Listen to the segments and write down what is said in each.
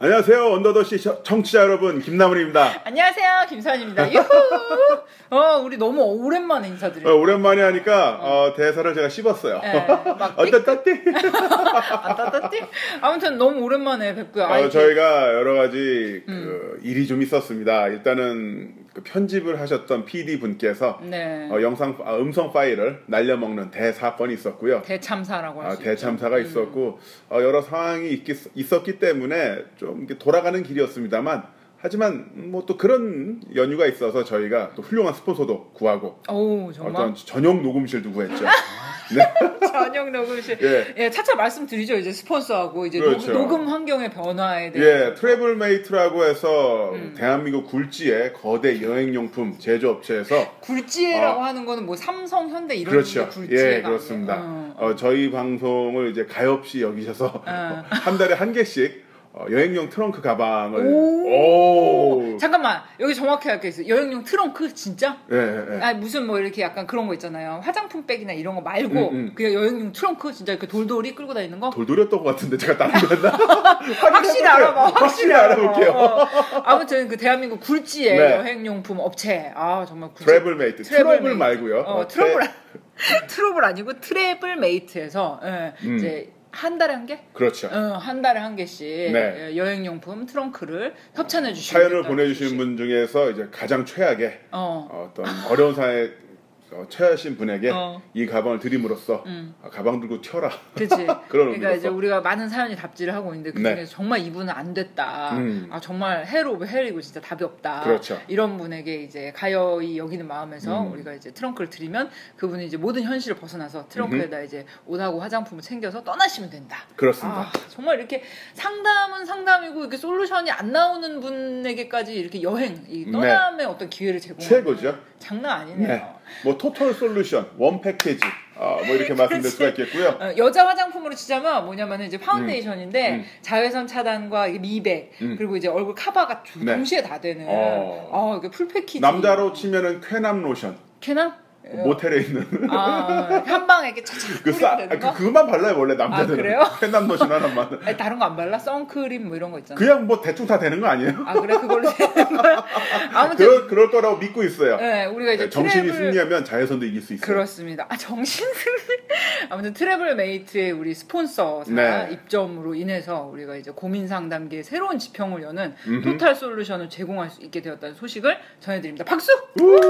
안녕하세요. 언더더시 청취자 여러분, 김나물입니다. 안녕하세요. 김선입니다. 유후! 어, 우리 너무 오랜만에 인사드려요. 어, 오랜만에 하니까 어, 대사를 제가 씹었어요. 네, 막 어떠떠띠? 안 따뜻해? 아무튼 너무 오랜만에 뵙고요. 아, 어, 이렇게- 저희가 여러 가지 음. 그 일이 좀 있었습니다. 일단은 그 편집을 하셨던 PD 분께서 네. 어, 영상 아, 음성 파일을 날려먹는 대사건이 있었고요. 대참사라고 할 아, 수 있죠. 대참사가 음. 있었고 어, 여러 상황이 있기, 있었기 때문에 좀 돌아가는 길이었습니다만 하지만 뭐 또 그런 연유가 있어서 저희가 또 훌륭한 스폰서도 구하고 정말. 어떤 전용 녹음실도 구했죠. 네. 전용 녹음실. 예. 예, 차차 말씀드리죠. 이제 스폰서하고 이제 그렇죠. 녹, 음 환경의 변화에 대해. 예, 트래블메이트라고 해서 음. 대한민국 굴지의 거대 여행용품 제조업체에서 굴지라고 하는 거는 뭐 삼성, 현대 이런 아. 그렇죠. 게 굴지가 예, 그렇습니다. 어, 어, 저희 방송을 이제 가엾이 여기셔서 어. 한 달에 한 개씩 어, 여행용 트렁크 가방을 오. 오. 잠깐만 여기 정확히 할게 있어요. 여행용 트렁크 진짜? 예, 예, 예. 아 무슨 뭐 이렇게 약간 그런 거 있잖아요. 화장품 백이나 이런 거 말고 음, 음. 그냥 여행용 트렁크 진짜 이렇게 돌돌이 끌고 다니는 거? 돌돌이었던 것 같은데 제가 다른 거였나? 확실히 알아봐. 확실히. 알아볼게요. 어. 아무튼 그 대한민국 굴지의 네. 여행용품 업체. 아 정말 굴지. 트래블 메이트 트래블 트러블 메이트. 말고요. 어, 어, 트러블 트래- 아- 트러블 아니고 트래블 메이트에서 예, 음. 이제 한 달에 한 개? 그렇죠. 어, 한 달에 한 개씩 네. 예, 여행용품 트렁크를 협찬해 주시고 사연을 보내주신 분 중에서 이제 가장 최악의 어. 어떤 어려운 사에 어, 처하신 분에게 어. 이 가방을 드림으로써 음. 아, 가방 들고 튀어라. 그치. 그런 그러니까. 이제 우리가 많은 사연이 답지를 하고 있는데 그 네. 정말 이분은 안 됐다. 음. 아 정말 hell of hell이고 진짜 답이 없다. 그렇죠. 이런 분에게 이제 가엾이 여기는 마음에서 음. 우리가 이제 트렁크를 드리면 그분이 이제 모든 현실을 벗어나서 트렁크에다 이제 옷하고 화장품을 챙겨서 떠나시면 된다. 그렇습니다. 아, 정말 이렇게 상담은 상담이고 이렇게 solution이 안 나오는 분에게까지 이렇게 여행, 이 떠남의 어떤 기회를 제공하는 네. 최고죠. 장난 아니네요. 네. 뭐 total solution, one package, 어, 뭐 이렇게 말씀드릴 수가 있겠고요. 어, 여자 화장품으로 치자면 뭐냐면 이제 파운데이션인데 음. 자외선 차단과 미백 음. 그리고 이제 얼굴 두- 네. 동시에 다 되는 어. 어, 이게 full package 남자로 치면은 쾌남 로션, 쾌남 모텔에 있는 아, 한 방에 이렇게 차차 그 싸, 되는 아, 거? 그, 그것만 발라요 원래 남자들은. 아, 그래요? 로션 하나만. 아니, 다른 거 안 발라? 선크림 뭐 이런 거 있잖아. 그냥 뭐 대충 다 되는 거 아니에요? 아 그래 그걸로 되는 거야. 아무튼 그럴, 그럴 거라고 믿고 있어요. 네, 우리가 이제 정신이 트래블- 승리하면 자외선도 이길 수 있어요. 그렇습니다. 아, 정신 승리. 아무튼 트래블 메이트의 우리 스폰서사 네. 입점으로 인해서 우리가 이제 고민 상담계의 새로운 지평을 여는 음흠. total solution을 제공할 수 있게 되었다는 소식을 전해드립니다. 박수! 우!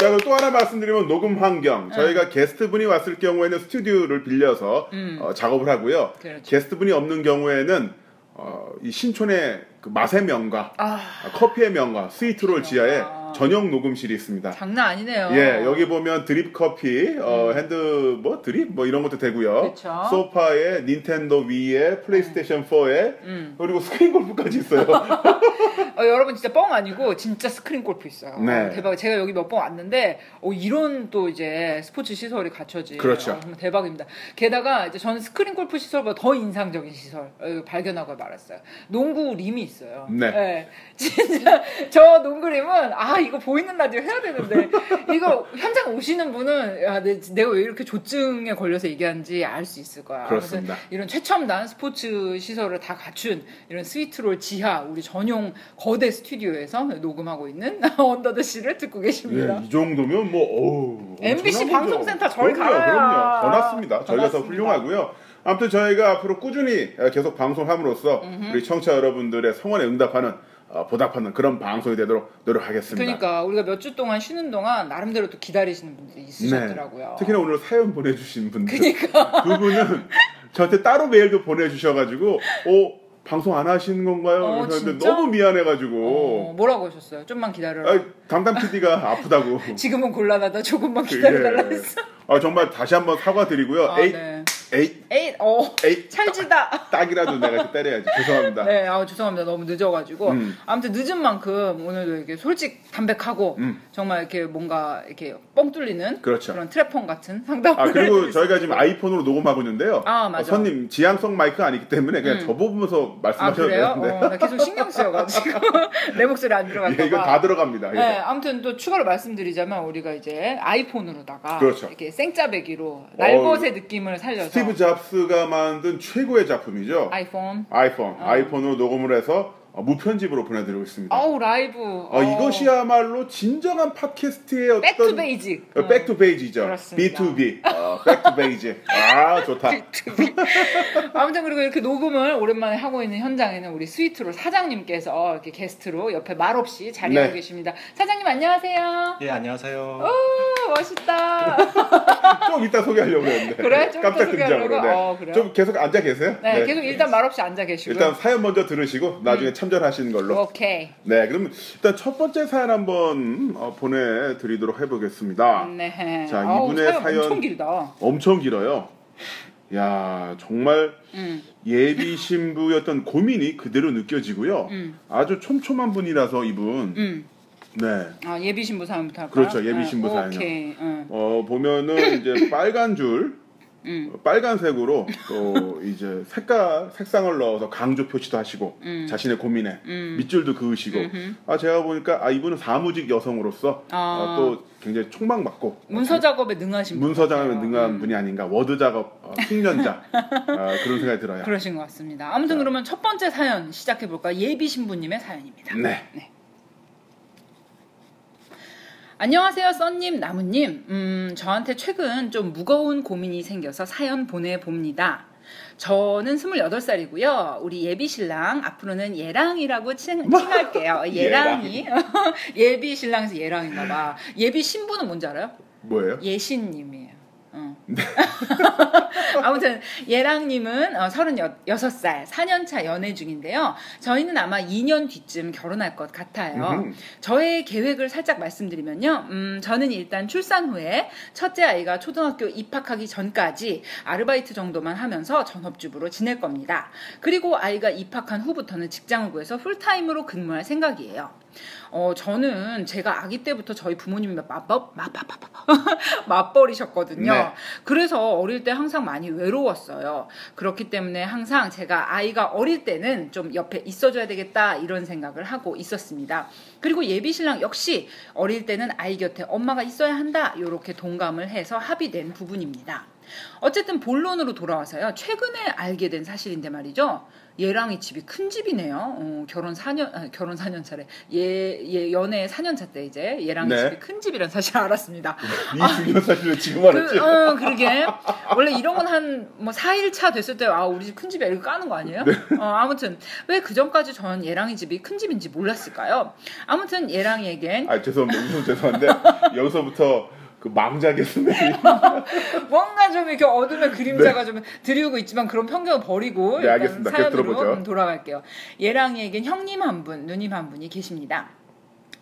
자, 그럼 또 하나 말씀드리면 녹음 환경. 네. 저희가 게스트분이 왔을 경우에는 스튜디오를 빌려서 음. 어, 작업을 하고요. 그렇죠. 게스트분이 없는 경우에는 어, 이 신촌의 그 맛의 명가, 아, 아, 커피의 명가, 스위트롤 지하에 아. 전용 녹음실이 있습니다. 장난 아니네요. 예, 여기 보면 드립 커피, 어, 핸드 뭐 드립 뭐 이런 것도 되고요. 음. 그쵸. 소파에 닌텐도 위에 플레이스테이션 4에 음. 그리고 스크린 골프까지 있어요. 어, 여러분 진짜 뻥 아니고 진짜 스크린 골프 있어요. 네. 어, 대박. 제가 여기 몇 번 왔는데 어, 이런 또 이제 스포츠 시설이 갖춰진 그렇죠. 어, 정말 대박입니다. 게다가 이제 저는 스크린 골프 시설보다 더 인상적인 시설 어, 발견하고 말았어요. 농구 림이 있어요. 네. 예. 진짜 저 농구 림은 아 이거 보이는 라디오 해야 되는데 이거 현장 오시는 분은 야, 내, 내가 왜 이렇게 조증에 걸려서 얘기하는지 알 수 있을 거야. 그렇습니다. 이런 최첨단 스포츠 시설을 다 갖춘 이런 스위트롤 지하 우리 전용 거대 스튜디오에서 녹음하고 있는 언더더 씨를 듣고 계십니다. 예, 이 정도면 뭐 어우, MBC. 방송센터 저희 그럼요, 가야. 그럼요. 더 낫습니다. 더 저희가 더 낫습니다. 훌륭하고요. 아무튼 저희가 앞으로 꾸준히 계속 방송함으로써 우리 청취자 여러분들의 성원에 응답하는 어, 보답하는 그런 방송이 되도록 노력하겠습니다. 그러니까 우리가 몇 주 동안 쉬는 동안 나름대로 또 기다리시는 분들이 있으셨더라고요. 네. 특히나 오늘 사연 보내주신 분들. 그분은 저한테 따로 메일도 보내주셔가지고, 어, 방송 안 하시는 건가요? 어, 근데 진짜? 너무 어, 미안해가지고, 뭐라고 하셨어요? 좀만 기다려라. 아, 담당 PD가 아프다고. 지금은 곤란하다. 조금만 그, 기다려달라 예. 했어. 아, 정말 다시 한번 사과드리고요. 아, 에잇, 네. 에잇, 에이, 어, 에잇. 찰지다. 딱 이라도 내가 이렇게 때려야지. 죄송합니다. 네, 아 죄송합니다. 너무 늦어가지고. 음. 아무튼 늦은 만큼 오늘도 이렇게 솔직 담백하고 음. 정말 이렇게 뭔가 이렇게 뻥 뚫리는 그렇죠. 그런 트래펑 같은 상담을. 아, 그리고 저희가 지금. 아이폰으로 녹음하고 있는데요. 아, 맞아. 어, 써님, 지향성 마이크가 아니기 때문에 그냥 음. 저 보면서 아 말씀하셔도 그래요? 되는데. 어, 나 계속 신경 쓰여가지고 내 목소리 안 들어갈까 예, 이건 봐. 다 들어갑니다. 예. 네, 아무튼 또 추가로 말씀드리자면 우리가 이제 아이폰으로다가 그렇죠. 이렇게 생짜배기로 날것의 느낌을 살려서 스티브 잡스가 만든 최고의 작품이죠. 아이폰. 아이폰. 어. 아이폰으로 녹음을 해서 어, 무편집으로 보내드리고 있습니다. 어우 라이브. 어, 이것이야말로 진정한 팟캐스트의 어떤 back to basic. 어, back to basic이죠. 그렇습니다. B2B. 어, back to basic. 아, 좋다. 아무튼 그리고 이렇게 녹음을 오랜만에 하고 있는 현장에는 우리 스위트로 사장님께서 이렇게 게스트로 옆에 말없이 자리하고 네. 계십니다. 사장님 안녕하세요. 예, 안녕하세요. 오 멋있다. 좀 이따 소개하려고 했는데. 그래? 좀 깜짝? 등장으로. 네. 어, 그래요? 좀 계속 앉아 계세요? 네, 계속 일단 말없이 앉아 계시고요. 일단 사연 먼저 들으시고 나중에 참전하시는 걸로. 오케이. 네, 그러면 일단 첫 번째 사연 한번 어, 보내드리도록 해보겠습니다. 네. 자, 아우, 이분의 사연- 엄청 길다. 엄청 길어요. 야, 정말 음, 예비 신부였던 고민이 그대로 느껴지고요. 음, 아주 촘촘한 분이라서 이분. 음. 네. 아 예비 신부 사연부터 할까요? 그렇죠, 예비 신부 네. 오케이. 응. 어, 보면은 이제 빨간 줄, 음. 어, 빨간색으로 또 이제 색깔, 색상을 넣어서 강조 표시도 하시고 음. 자신의 고민에 음. 밑줄도 그으시고 음흠. 아 제가 보니까 아 이분은 사무직 여성으로서 아. 어, 또 굉장히 촉망받고 문서 작업에 능하신 분 문서 작업에. 능한 음. 분이 아닌가 워드 작업 어, 숙련자 아, 그런 생각이 들어요. 그러신 것 같습니다. 아무튼 그러면 첫 번째 사연 시작해 볼까요? 예비 신부님의 사연입니다. 네. 안녕하세요, 써님, 나무님. 음, 저한테 최근 좀 무거운 고민이 생겨서 사연 보내봅니다. 저는 28살이고요. 우리 예비 신랑, 앞으로는 예랑이라고 칭, 칭할게요. 예랑이. 예비 신랑에서 예랑인가 봐. 예비 신부는 뭔지 알아요? 뭐예요? 예신님이에요. 어. 아무튼 예랑님은 어, 36살, 4년차 연애 중인데요. 저희는 아마 2년 뒤쯤 결혼할 것 같아요. 음흠. 저의 계획을 살짝 말씀드리면요. 음, 저는 일단 출산 후에 첫째 아이가 초등학교 입학하기 전까지 아르바이트 정도만 하면서 전업주부로 지낼 겁니다. 그리고 아이가 입학한 후부터는 직장을 구해서 풀타임으로 근무할 생각이에요. 어, 저는 제가 아기 때부터 저희 부모님이 맞벌, 맞벌, 맞벌이셨거든요. 네. 그래서 어릴 때 항상 많이 외로웠어요. 그렇기 때문에 항상 제가 아이가 어릴 때는 좀 옆에 있어줘야 되겠다 이런 생각을 하고 있었습니다. 그리고 예비 신랑 역시 어릴 때는 아이 곁에 엄마가 있어야 한다 이렇게 동감을 해서 합의된 부분입니다. 어쨌든 본론으로 돌아와서요. 최근에 알게 된 사실인데 말이죠. 얘랑이 집이 큰 집이네요. 어, 결혼 4년, 아, 결혼 4년 차래. 얘, 얘 연애 4년 차 때 이제 얘랑이 네. 집이 큰 집이란 사실 알았습니다. 이 중요한 사실을 지금 알았지? 그, 어, 그러게. 원래 이런 건 한 뭐 4일 차 됐을 때, 아, 우리 집 큰 집이야. 이렇게 까는 거 아니에요? 네. 어, 아무튼, 왜 그 전까지 저는 얘랑이 집이 큰 집인지 몰랐을까요? 아무튼 얘랑이에겐 아 죄송합니다. 죄송한데 여기서부터 그 스멜이 뭔가 좀 이렇게 어둠의 그림자가 좀 드리우고 있지만 그런 편견을 버리고 네, 알겠습니다. 사연으로 돌아갈게요. 얘랑이에겐 형님 한 분, 누님 한 분이 계십니다.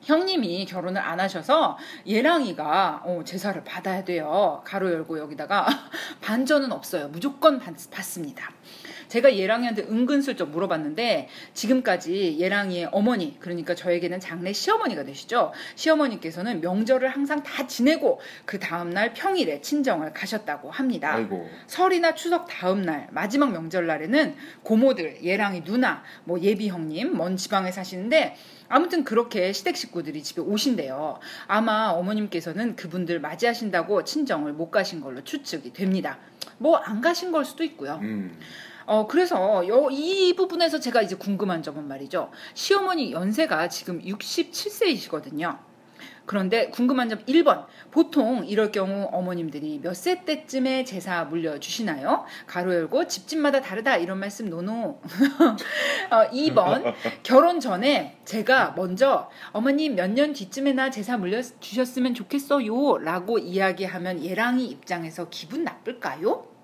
형님이 결혼을 안 하셔서 얘랑이가 어, 제사를 받아야 돼요. 가로 열고 여기다가 반전은 없어요. 무조건 받, 받습니다. 제가 예랑이한테 은근슬쩍 물어봤는데 지금까지 예랑이의 어머니 그러니까 저에게는 장래 시어머니가 되시죠. 시어머니께서는 명절을 항상 다 지내고 그 다음날 평일에 친정을 가셨다고 합니다. 아이고 설이나 추석 다음 날 마지막 명절날에는 고모들 예랑이 누나 뭐 예비 형님 먼 지방에 사시는데 아무튼 그렇게 시댁 식구들이 집에 오신대요. 아마 어머님께서는 그분들 맞이하신다고 친정을 못 가신 걸로 추측이 됩니다. 뭐 안 가신 걸 수도 있고요. 음. 어, 그래서 요- 이 부분에서 제가 이제 궁금한 점은 말이죠. 시어머니 연세가 지금 67세이시거든요. 그런데 궁금한 점 1번. 보통 이럴 경우 어머님들이 몇 세 때쯤에 제사 물려주시나요? 가로 열고 집집마다 다르다 이런 말씀 노노. 어, 2번. 결혼 전에 제가 먼저 어머님 몇 년 뒤쯤에나 제사 물려주셨으면 좋겠어요. 라고 이야기하면 예랑이 입장에서 기분 나쁠까요?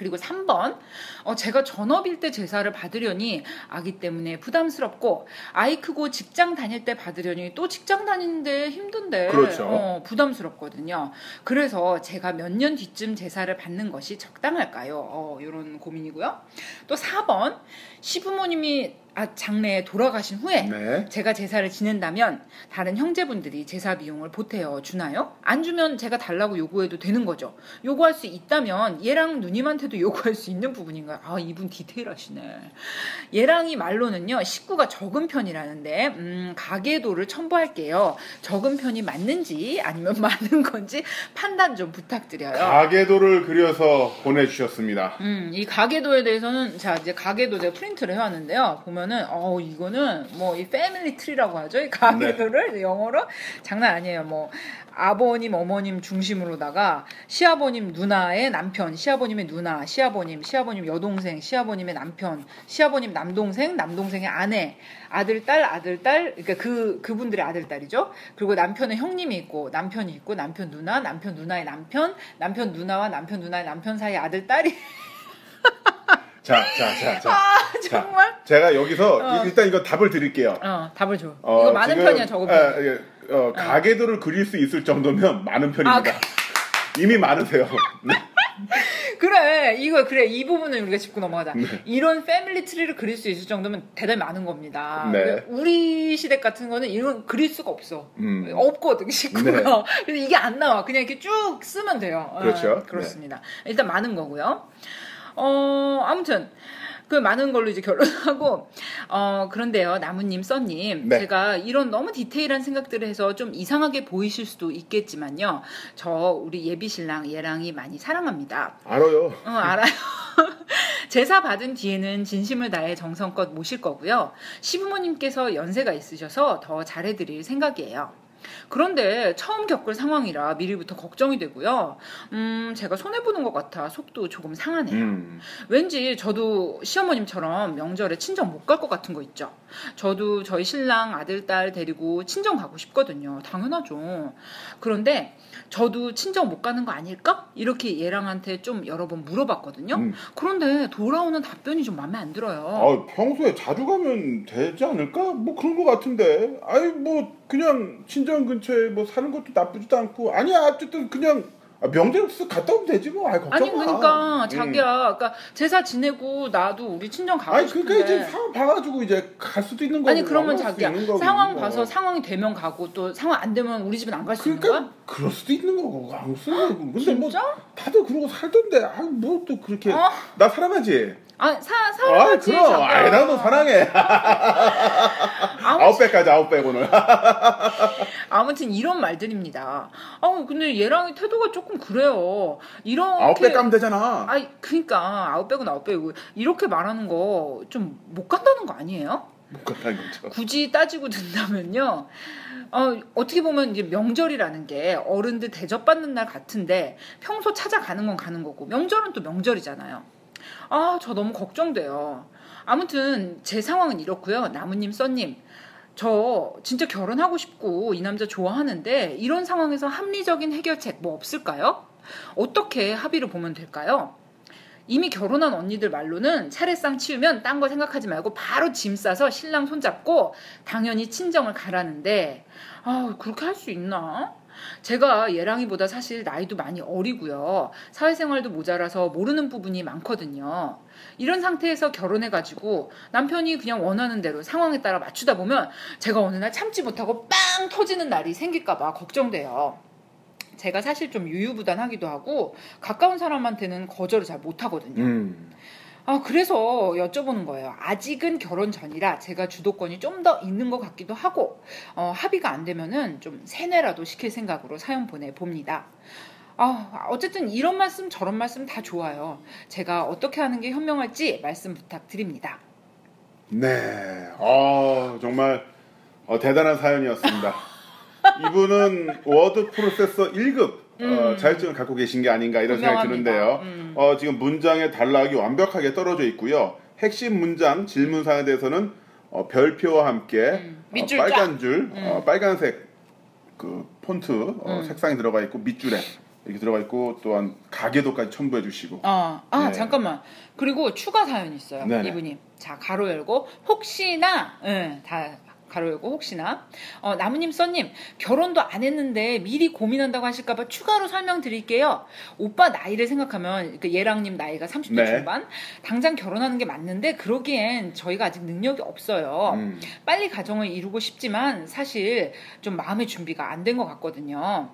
그리고 3번, 어, 제가 전업일 때 제사를 받으려니 아기 때문에 부담스럽고 아이 크고 직장 다닐 때 받으려니 또 직장 다니는데 힘든데 그렇죠. 어, 부담스럽거든요. 그래서 제가 몇 년 뒤쯤 제사를 받는 것이 적당할까요? 어, 이런 고민이고요. 또 4번, 시부모님이 아, 장래에 돌아가신 후에 네. 제가 제사를 지낸다면 다른 형제분들이 제사 비용을 보태어 주나요? 안 주면 제가 달라고 요구해도 되는 거죠. 요구할 수 있다면 얘랑 누님한테도 요구할 수 있는 부분인가요? 아 이분 디테일하시네. 얘랑이 말로는요 식구가 적은 편이라는데 음, 가계도를 첨부할게요. 적은 편이 맞는지 아니면 많은 건지 판단 좀 부탁드려요. 가계도를 그려서 보내주셨습니다. 음, 이 가계도에 대해서는 자 이제 가계도 제가 프린트를 해왔는데요. 보면 은 어 이거는 뭐 이 패밀리 트리라고 하죠. 이 가계도를 영어로 장난 아니에요. 뭐 아버님, 어머님 중심으로다가 시아버님 누나의 남편, 시아버님의 누나, 시아버님, 시아버님 여동생, 시아버님의 남편, 시아버님 남동생, 남동생의 아내, 아들, 딸, 아들, 딸, 그러니까 그 그분들의 아들, 딸이죠. 그리고 남편의 형님이 있고 남편이 있고 남편 누나, 남편 누나의 남편, 남편 누나와 남편 누나의 남편 사이 아들, 딸이 자, 자, 자, 자. 아 정말 제가 여기서 어. 일단 이거 답을 드릴게요. 어 답을 줘. 어, 이거 많은 지금, 편이야 적은 아, 편. 예, 어, 가계도를 그릴 수 있을 정도면 많은 편입니다. 아, 이미 많으세요. 네. 그래 이거 그래 이 부분을 우리가 짚고 넘어가자. 네. 이런 family tree를 그릴 수 있을 정도면 대단히 많은 겁니다. 네. 우리 시댁 같은 거는 이런 그릴 수가 없어. 음. 없거든 식구가. 네. 그래서 이게 안 나와. 그냥 이렇게 쭉 쓰면 돼요. 어, 그렇죠. 그렇습니다. 일단 많은 거고요. 어 아무튼. 그 많은 걸로 이제 결론하고 어 그런데요 나무님 써님 네. 제가 이런 너무 디테일한 생각들을 해서 좀 이상하게 보이실 수도 있겠지만요 저 우리 예비 신랑 예랑이 많이 사랑합니다 알아요. 어, 알아요. 제사 받은 뒤에는 진심을 다해 정성껏 모실 거고요. 시부모님께서 연세가 있으셔서 더 잘해드릴 생각이에요. 그런데 처음 겪을 상황이라 미리부터 걱정이 되고요. 음, 제가 손해보는 것 같아 속도 조금 상하네요. 음. 왠지 저도 시어머님처럼 명절에 친정 못 갈 것 같은 거 있죠. 저도 저희 신랑 아들, 딸 데리고 친정 가고 싶거든요. 당연하죠. 그런데 저도 친정 못 가는 거 아닐까? 이렇게 얘랑한테 좀 여러 번 물어봤거든요. 음. 그런데 돌아오는 답변이 좀 마음에 안 들어요. 아, 평소에 자주 가면 되지 않을까? 뭐 그런 것 같은데. 아이 뭐 그냥 친정 근처에 뭐 사는 것도 나쁘지도 않고. 아니야 어쨌든 그냥 아, 명절 쓱 갔다 오면 되지 뭐. 아이 걱정 아니 마. 그러니까 음. 자기야, 그러니까 제사 지내고 나도 우리 친정 가고 아니. 그러니까 이제 상황 봐가지고 이제 갈 수도 있는 거고. 아니 그러면 안갈 수도 자기야 있는 거고. 상황 뭐. 봐서 상황이 되면 가고 또 상황 안 되면 우리 집은 안 갈 수 있는 그러니까 거야? 그럴 수도 있는 거고 안 쓰는 거고. 근데 뭐 진짜? 다들 그러고 살던데. 아뭐 또 그렇게 어? 나 사랑하지. 아, 사, 아 사랑하지. 그럼. 자기야. 아이 나도 사랑해. 아무- 아홉 배까지 아홉 배 오늘. 아무튼 이런 말들입니다. 아, 근데 얘랑이 태도가 조금 그래요. 이렇게 아홉 배 까면 되잖아. 아이, 그러니까 아웃백은 아웃백이고 이렇게 말하는 거 좀 못 간다는 거 아니에요? 못 갔다는 거죠. 굳이 따지고 든다면요. 어, 어떻게 보면 이제 명절이라는 게 어른들 대접받는 날 같은데 평소 찾아가는 건 가는 거고 명절은 또 명절이잖아요. 아, 저 너무 걱정돼요. 아무튼 제 상황은 이렇고요. 나무님, 써님. 저 진짜 결혼하고 싶고 이 남자 좋아하는데 이런 상황에서 합리적인 해결책 뭐 없을까요? 어떻게 합의를 보면 될까요? 이미 결혼한 언니들 말로는 차례상 치우면 딴 거 생각하지 말고 바로 짐 싸서 신랑 손잡고 당연히 친정을 가라는데 아 그렇게 할 수 있나? 제가 얘랑이보다 사실 나이도 많이 어리고요. 사회생활도 모자라서 모르는 부분이 많거든요. 이런 상태에서 결혼해가지고 남편이 그냥 원하는 대로 상황에 따라 맞추다 보면 제가 어느 날 참지 못하고 빵 터지는 날이 생길까봐 걱정돼요. 제가 사실 좀 유유부단하기도 하고 가까운 사람한테는 거절을 잘 못하거든요. 음. 아, 그래서 여쭤보는 거예요. 아직은 결혼 전이라 제가 주도권이 좀 더 있는 것 같기도 하고, 어, 합의가 안 되면은 좀 세뇌라도 시킬 생각으로 사연 보내봅니다. 아, 어쨌든 이런 말씀 저런 말씀 다 좋아요. 제가 어떻게 하는 게 현명할지 말씀 부탁드립니다. 네. 어, 정말 어, 대단한 사연이었습니다. 이분은 워드 프로세서 1급 어, 음. 자격증을 갖고 계신 게 아닌가 이런 생각이 분명합니다. 드는데요. 음. 어, 지금 문장의 단락이 완벽하게 떨어져 있고요. 핵심 문장 질문 사연에 대해서는 어, 별표와 함께 음. 어, 빨간 줄, 어, 음. 빨간색 그 폰트 어, 음. 색상이 들어가 있고 밑줄에 이렇게 들어가 있고 또한 가계도까지 첨부해 주시고 아, 아 네. 잠깐만. 그리고 추가 사연이 있어요. 네네. 이분이. 자, 가로 열고 혹시나 예, 다 가로 열고 혹시나 어, 나무님 써님 결혼도 안 했는데 미리 고민한다고 하실까봐 추가로 설명드릴게요. 오빠 나이를 생각하면 그 예랑님 나이가 30대 네. 중반 당장 결혼하는 게 맞는데 그러기엔 저희가 아직 능력이 없어요. 음. 빨리 가정을 이루고 싶지만 사실 좀 마음의 준비가 안 된 것 같거든요.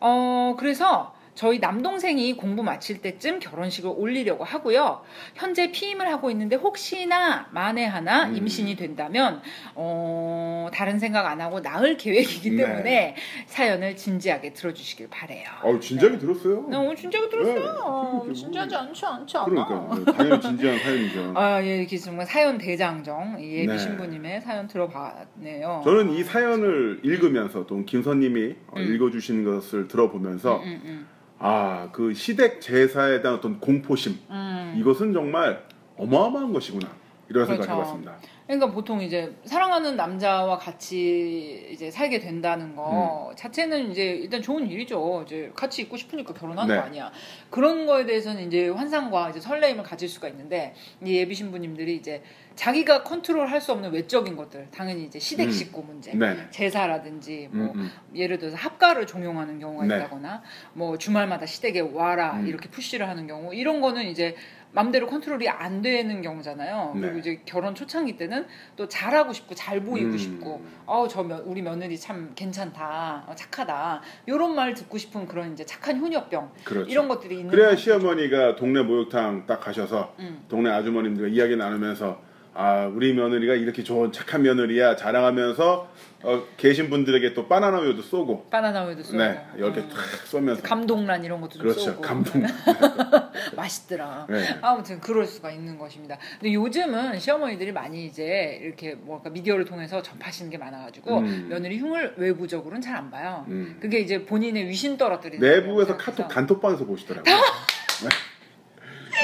어, 그래서 저희 남동생이 공부 마칠 때쯤 결혼식을 올리려고 하고요. 현재 피임을 하고 있는데 혹시나 만에 하나 음. 임신이 된다면 어, 다른 생각 안 하고 낳을 계획이기 네. 때문에 사연을 진지하게 들어주시길 바래요. 어우 진작에 들었어요. 네, 어, 진지하게 네, 들었어요. 그렇게 진지하지 않지 않지 않아. 그러니까 네, 당연히 진지한 사연이죠. 아, 예, 이렇게 정말 사연 대장정 이 예비 네. 신부님의 사연 들어봤네요. 저는 이 사연을 읽으면서 또 김선님이 어, 음. 읽어주시는 것을 들어보면서 음, 음, 아 그 시댁 제사에 대한 어떤 공포심 음. 이것은 정말 어마어마한 것이구나 이런 그렇죠. 생각해 봤습니다. 그러니까 보통 이제 사랑하는 남자와 같이 이제 살게 된다는 거 음. 자체는 이제 일단 좋은 일이죠. 이제 같이 있고 싶으니까 결혼하는 네. 거 아니야. 그런 거에 대해서는 이제 환상과 이제 설레임을 가질 수가 있는데 이 예비 신부님들이 이제 자기가 컨트롤 할 수 없는 외적인 것들 당연히 이제 시댁 음. 식구 문제, 네. 제사라든지 뭐 음, 음. 예를 들어서 합가를 종용하는 경우가 네. 있다거나 뭐 주말마다 시댁에 와라 음. 이렇게 push를 하는 경우 이런 거는 이제 맘대로 컨트롤이 안 되는 경우잖아요. 네. 그리고 이제 결혼 초창기 때는 또 잘하고 싶고 잘 보이고 음. 싶고 어우 저 며- 우리 며느리 참 괜찮다 어, 착하다 이런 말 듣고 싶은 그런 이제 착한 효녀병 그렇죠. 이런 것들이 있는 그래야. 시어머니가 동네 목욕탕 딱 가셔서 음. 동네 아주머님들과 이야기 나누면서 아 우리 며느리가 이렇게 좋은 착한 며느리야 자랑하면서 어, 계신 분들에게 또 바나나 우유도 쏘고 바나나 우유도 쏘고 네 이렇게 음. 탁 쏘면서 감동란 이런 것도 좀 그렇죠 쏘고 감동 맛있더라. 네. 아무튼 그럴 수가 있는 것입니다. 근데 요즘은 시어머니들이 많이 이제 이렇게 뭐랄까 미디어를 통해서 전파하시는 게 많아가지고 음. 며느리 흉을 외부적으로는 잘 안 봐요. 음. 그게 이제 본인의 위신 떨어뜨리는 내부에서 카톡. 단톡방에서 보시더라고요. 네.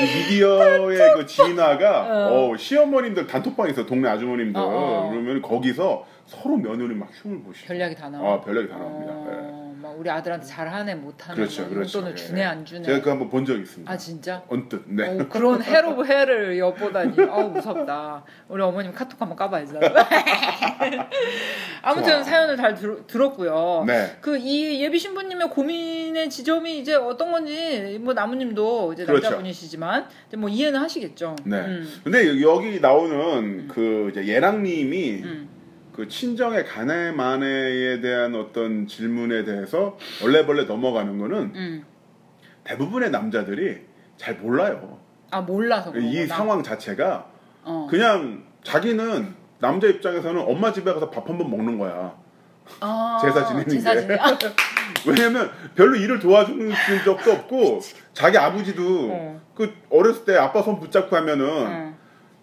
이 미디어의 그 진화가 어. 어, 시어머님들 단톡방에서 동네 아주머님들 어, 어. 그러면 거기서 서로 며느리 막 흉을 보시죠. 별약이 다 나와. 아, 별약이 다 나옵니다. 어, 막 우리 아들한테 잘하네 못하네. 그렇죠, 막 그렇죠. 용돈을 예. 주네 안 주네. 제가 그 한번 본 적이 있습니다. 아 진짜? 언뜻. 네. 어, 그런 해로브 해를 엿보다니 아우 무섭다 우리 어머님 카톡 한번 까봐야지. 아무튼 좋아. 사연을 잘 들, 들었고요 네. 그 이 예비 신부님의 고민의 지점이 이제 어떤 건지 뭐 나무님도 이제 그렇죠. 남자분이시지만 이제 뭐 이해는 하시겠죠 네. 음, 근데 여기 나오는 그 이제 예랑님이 음. 그 친정의 가네 마네에 대한 어떤 질문에 대해서 얼레벌레 넘어가는 거는 음. 대부분의 남자들이 잘 몰라요. 아 몰라서 이. 상황 자체가 어. 그냥 자기는 남자 입장에서는 엄마 집에 가서 밥 한 번 먹는 거야. 아, 제사 지내는 제사 게. 아, 왜냐면 별로 일을 도와준 적도 없고 자기 아버지도 어. 그 어렸을 때 아빠 손 붙잡고 하면은 어.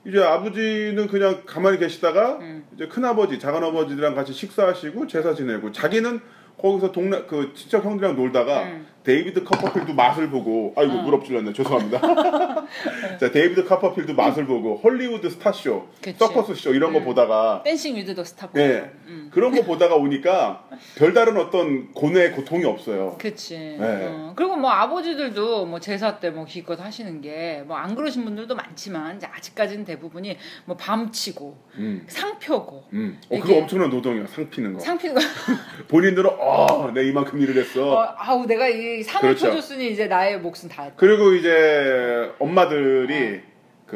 이제 아버지는 그냥 가만히 계시다가 음. 이제 큰아버지, 작은아버지들이랑 같이 식사하시고 제사 지내고 자기는 거기서 동네 그 친척 형들이랑 놀다가 음. 데이비드 커퍼필드 마술을 보고 아이고 어. 물 엎질렀네 죄송합니다. 자 데이비드 커퍼필드 마술을 보고 헐리우드 스타쇼, 그치. 서커스 쇼 이런 거 음. 보다가 Dancing with the Star 보고 예 음. 그런 거 보다가 오니까 별다른 어떤 고뇌 고통이 없어요. 그치. 네. 어, 그리고 뭐 아버지들도 뭐 제사 때 뭐 기껏 하시는 게 뭐 안 그러신 분들도 많지만 이제 아직까지는 대부분이 뭐 밤치고 음, 상 펴고 음. 어, 그거 엄청난 노동이야 상 피는 거. 상 피는 거 본인들은 어, 내 이만큼 일을 했어. 어, 아우 내가 이 상을 그렇죠. 펴줬으니 이제 나의 몫은 다 했다. 그리고 이제 엄마들이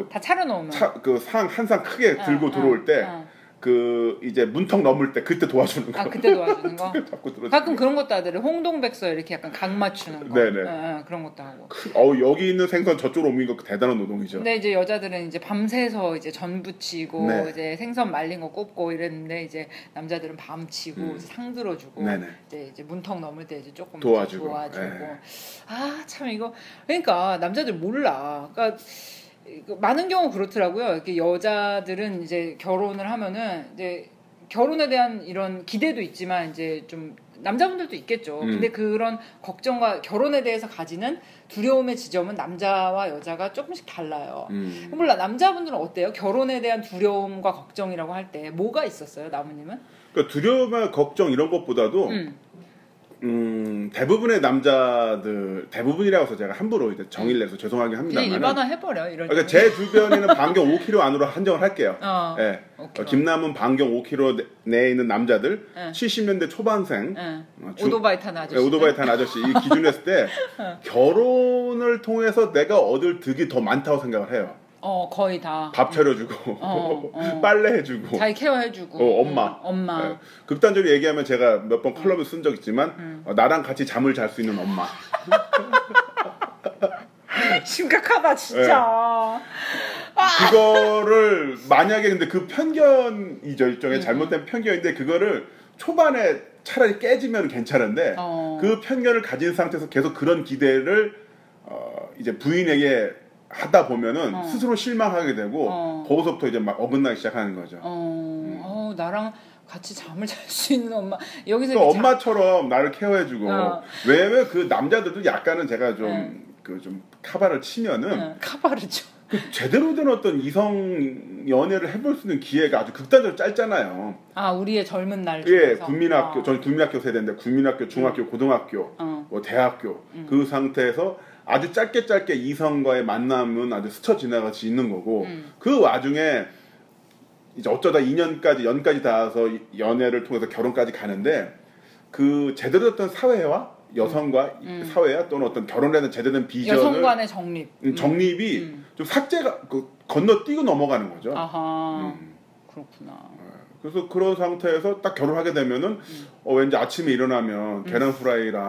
다 차려놓으면 그상 한상 크게 어, 들고 어, 들어올 때 어. 그 이제 문턱 넘을 때 그때 도와주는 거. 아 그때 도와주는 거. 자꾸 들어. 가끔 그런 것도 하더래. 홍동백서 이렇게 약간 각 맞추는 거. 네네. 어, 어, 그런 것도 하고. 어우 여기 있는 생선 저쪽으로 옮긴 거 대단한 노동이죠. 근데 이제 여자들은 이제 밤새서 이제 전 부치고 네. 이제 생선 말린 거 굽고 이랬는데 이제 남자들은 밤 치고 음. 이제 상 들어주고 네네. 이제 이제 문턱 넘을 때 이제 조금 도와주고. 도와주고. 네. 아참 이거 그러니까 남자들 몰라. 그러니까 많은 경우 그렇더라고요. 이렇게 여자들은 이제 결혼을 하면은 이제 결혼에 대한 이런 기대도 있지만 이제 좀 남자분들도 있겠죠. 음. 근데 그런 걱정과 결혼에 대해서 가지는 두려움의 지점은 남자와 여자가 조금씩 달라요. 음. 몰라 남자분들은 어때요? 결혼에 대한 두려움과 걱정이라고 할 때 뭐가 있었어요, 나무님은? 그러니까 두려움과 걱정 이런 것보다도 음, 음, 대부분의 남자들 대부분이라고 해서 제가 함부로 이제 정의를 내서 죄송하긴 그냥 합니다만 일반화 해버려 때. 그러니까 제 주변에는 반경 5km 안으로 한정을 할게요. 어. 예. 어, 김남은 반경 5km 내- 내에 있는 남자들, 예. 70년대 초반생, 응. 어, 주- 오토바이 타는 아저씨. 예, 오토바이 탄 아저씨 이 기준으로 했을 때 결혼을 통해서 내가 얻을 득이 더 많다고 생각을 해요. 어 거의 다. 밥 차려주고, 어, 어. 빨래 해주고, 자기 케어해주고. 어, 엄마. 응, 엄마. 예. 극단적으로 얘기하면 제가 몇 번 컬럼을 쓴 적 있지만 음. 어, 나랑 같이 잠을 잘 수 있는 엄마. 심각하다 진짜. 예. 그거를 만약에 근데 그 편견이죠 일종의 음. 잘못된 편견인데 그거를 초반에 차라리 깨지면 괜찮은데 어. 그 편견을 가진 상태에서 계속 그런 기대를 어, 이제 부인에게 하다 보면은 어. 스스로 실망하게 되고 어. 거기서부터 이제 막 어긋나기 시작하는 거죠. 어, 어, 나랑 같이 잠을 잘 수 있는 엄마. 여기서 그러니까 이렇게 자- 엄마처럼 나를 케어해주고 어. 왜냐면 그 남자들도 약간은 제가 좀 응. 그좀 카바를 치면은 응, 카바르죠. 그 제대로 된 어떤 이성 연애를 해볼 수 있는 기회가 아주 극단적으로 짧잖아요. 아 우리의 젊은 날 예. 국민학교, 어. 전 국민학교 세대인데 국민학교, 중학교, 고등학교, 어. 뭐 대학교 음. 그 상태에서 아주 짧게 짧게 이성과의 만남은 아주 스쳐 지나가지 있는 거고 음. 그 와중에 이제 어쩌다 2년까지 연까지 닿아서 이- 연애를 통해서 결혼까지 가는데 그 제대로 됐던 사회와 여성과 음. 사회와 또는 어떤 결혼에는 제대로 된 비전을 여성 간의 정립. 음, 정립이 음. 좀 삭제가 그 건너뛰고 넘어가는 거죠. 아하. 음. 그렇구나. 그래서 그런 상태에서 딱 결혼하게 되면은 음. 어, 왠지 아침에 일어나면 계란 프라이랑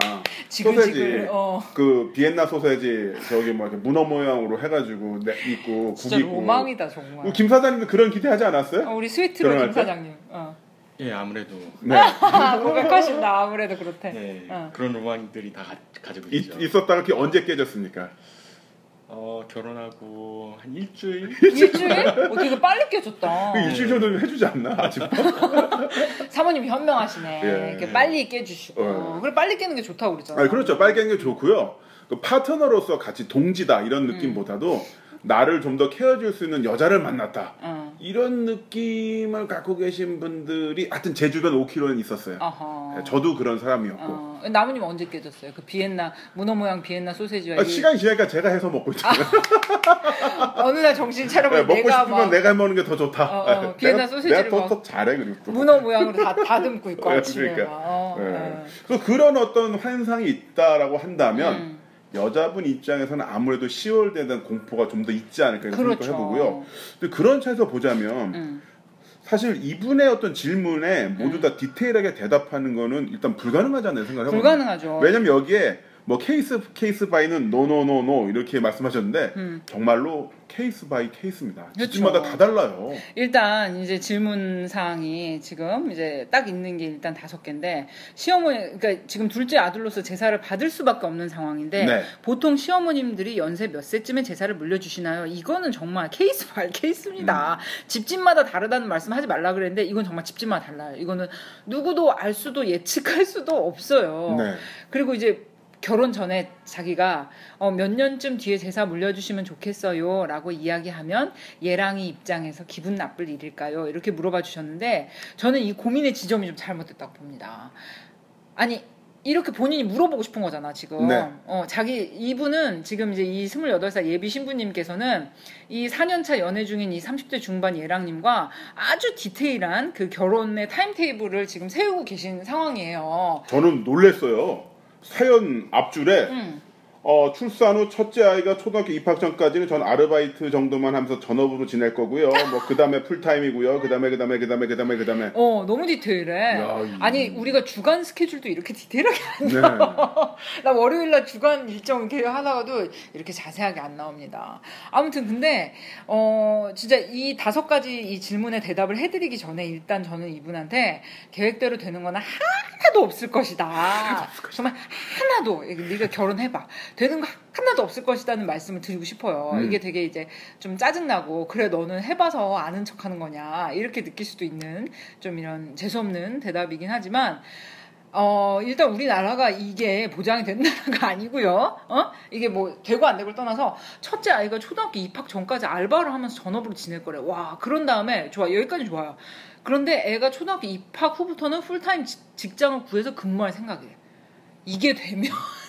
지글지글. 어. 그 비엔나 소세지 저기 뭐 이렇게 문어 모양으로 해가지고 내, 있고 진짜 굽이고 로망이다 정말. 김 사장님도 그런 기대하지 않았어요? 어, 우리 스위트로 김 때? 사장님. 어. 예, 아무래도 네 아, 고백하신다. 아무래도 그렇대. 네, 어. 그런 로망들이 다 가, 가지고 있, 있죠. 있 었다가 그게 언제 깨졌습니까? 어, 결혼하고 한 일주일 일주일? 어, 되게 빨리 깨졌다. 그 일주일 정도는 해주지 않나 아직도? 사모님이 현명하시네. 예. 이렇게 빨리 깨주시고. 어. 그래 빨리 깨는 게 좋다고 그러잖아. 아니, 그렇죠 빨갱이 게 좋고요 그 파트너로서 같이 동지다 이런 느낌보다도 나를 좀 더 케어줄 수 있는 여자를 만났다 어. 이런 느낌을 갖고 계신 분들이 하여튼 제 주변 5km는 있었어요. 아하. 네, 저도 그런 사람이었고. 어. 나무님 언제 깨졌어요? 그 비엔나 문어 모양 비엔나 소세지와 아, 이- 시간이 지나니까 제가 해서 먹고 있잖아요. 어느 날 정신 네, 차려보니 먹고 내가 싶으면 막 내가 해먹는 게 더 좋다. 어, 어, 네, 비엔나 내가, 소시지를 내가 더, 막더 잘해 그리고 또. 문어 모양으로 다 다듬고 있고 네, 아침에 그러니까. 막. 어, 네. 어. 그래서 그런 어떤 환상이 있다라고 한다면 음. 여자분 입장에서는 아무래도 10월에 대한 공포가 좀 더 있지 않을까 이런 그렇죠. 생각도 해보고요. 근데 그런 차원에서 보자면 음. 사실 이분의 어떤 질문에 모두 다 디테일하게 대답하는 거는 일단 불가능하지 않나 생각을 해요. 불가능하죠. 왜냐면 여기에 뭐 케이스 케이스 바이는 노노노노 이렇게 말씀하셨는데 음. 정말로 case by case입니다. 그렇죠. 집집마다 다 달라요. 일단 이제 질문 사항이 지금 이제 딱 있는 게 일단 다섯 개인데 시어머니 그러니까 지금 둘째 아들로서 제사를 받을 수밖에 없는 상황인데 네. 보통 시어머님들이 연세 몇 세쯤에 제사를 물려주시나요? 이거는 정말 case by case입니다. 음. 집집마다 다르다는 말씀하지 말라 그랬는데 이건 정말 집집마다 달라요. 이거는 누구도 알 수도 예측할 수도 없어요. 네. 그리고 이제 결혼 전에 자기가 어, 몇 년쯤 뒤에 제사 물려주시면 좋겠어요 라고 이야기하면 예랑이 입장에서 기분 나쁠 일일까요? 이렇게 물어봐 주셨는데 저는 이 고민의 지점이 좀 잘못됐다고 봅니다. 아니 이렇게 본인이 물어보고 싶은 거잖아 지금. 네. 어, 자기 이분은 지금 이제 이 28살 예비 신부님께서는 이 4년차 연애 중인 이 30대 중반 예랑님과 아주 디테일한 그 결혼의 타임테이블을 지금 세우고 계신 상황이에요. 저는 놀랬어요. 사연 앞줄에 음. 어, 출산 후 첫째 아이가 초등학교 입학 전까지는 전 아르바이트 정도만 하면서 전업으로 지낼 거고요. 뭐 그 다음에 풀타임이고요. 그 다음에 그 다음에 그 다음에 그 다음에 그 다음에 어, 너무 디테일해. 야, 이- 아니, 우리가 주간 스케줄도 이렇게 디테일하게 안 네. 나 월요일 날 주간 일정 이렇게 하다가도 이렇게 자세하게 안 나옵니다. 아무튼 근데 어 진짜 이 다섯 가지 이 질문에 대답을 해드리기 전에 일단 저는 이분한테 계획대로 되는 거는 하나도 없을 것이다. 정말 하나도 네가 결혼해봐 되는 거 하나도 없을 것이다는 말씀을 드리고 싶어요. 음. 이게 되게 이제 좀 짜증나고 그래 너는 해봐서 아는 척하는 거냐 이렇게 느낄 수도 있는 좀 이런 재수 없는 대답이긴 하지만. 어, 일단 우리나라가 이게 보장이 된 나라가 아니고요. 어? 이게 뭐 되고 안 되고를 떠나서 첫째 아이가 초등학교 입학 전까지 알바를 하면서 전업으로 지낼 거래. 와, 그런 다음에 좋아. 여기까지 좋아요. 그런데 애가 초등학교 입학 후부터는 풀타임 지- 직장을 구해서 근무할 생각이래. 이게 되면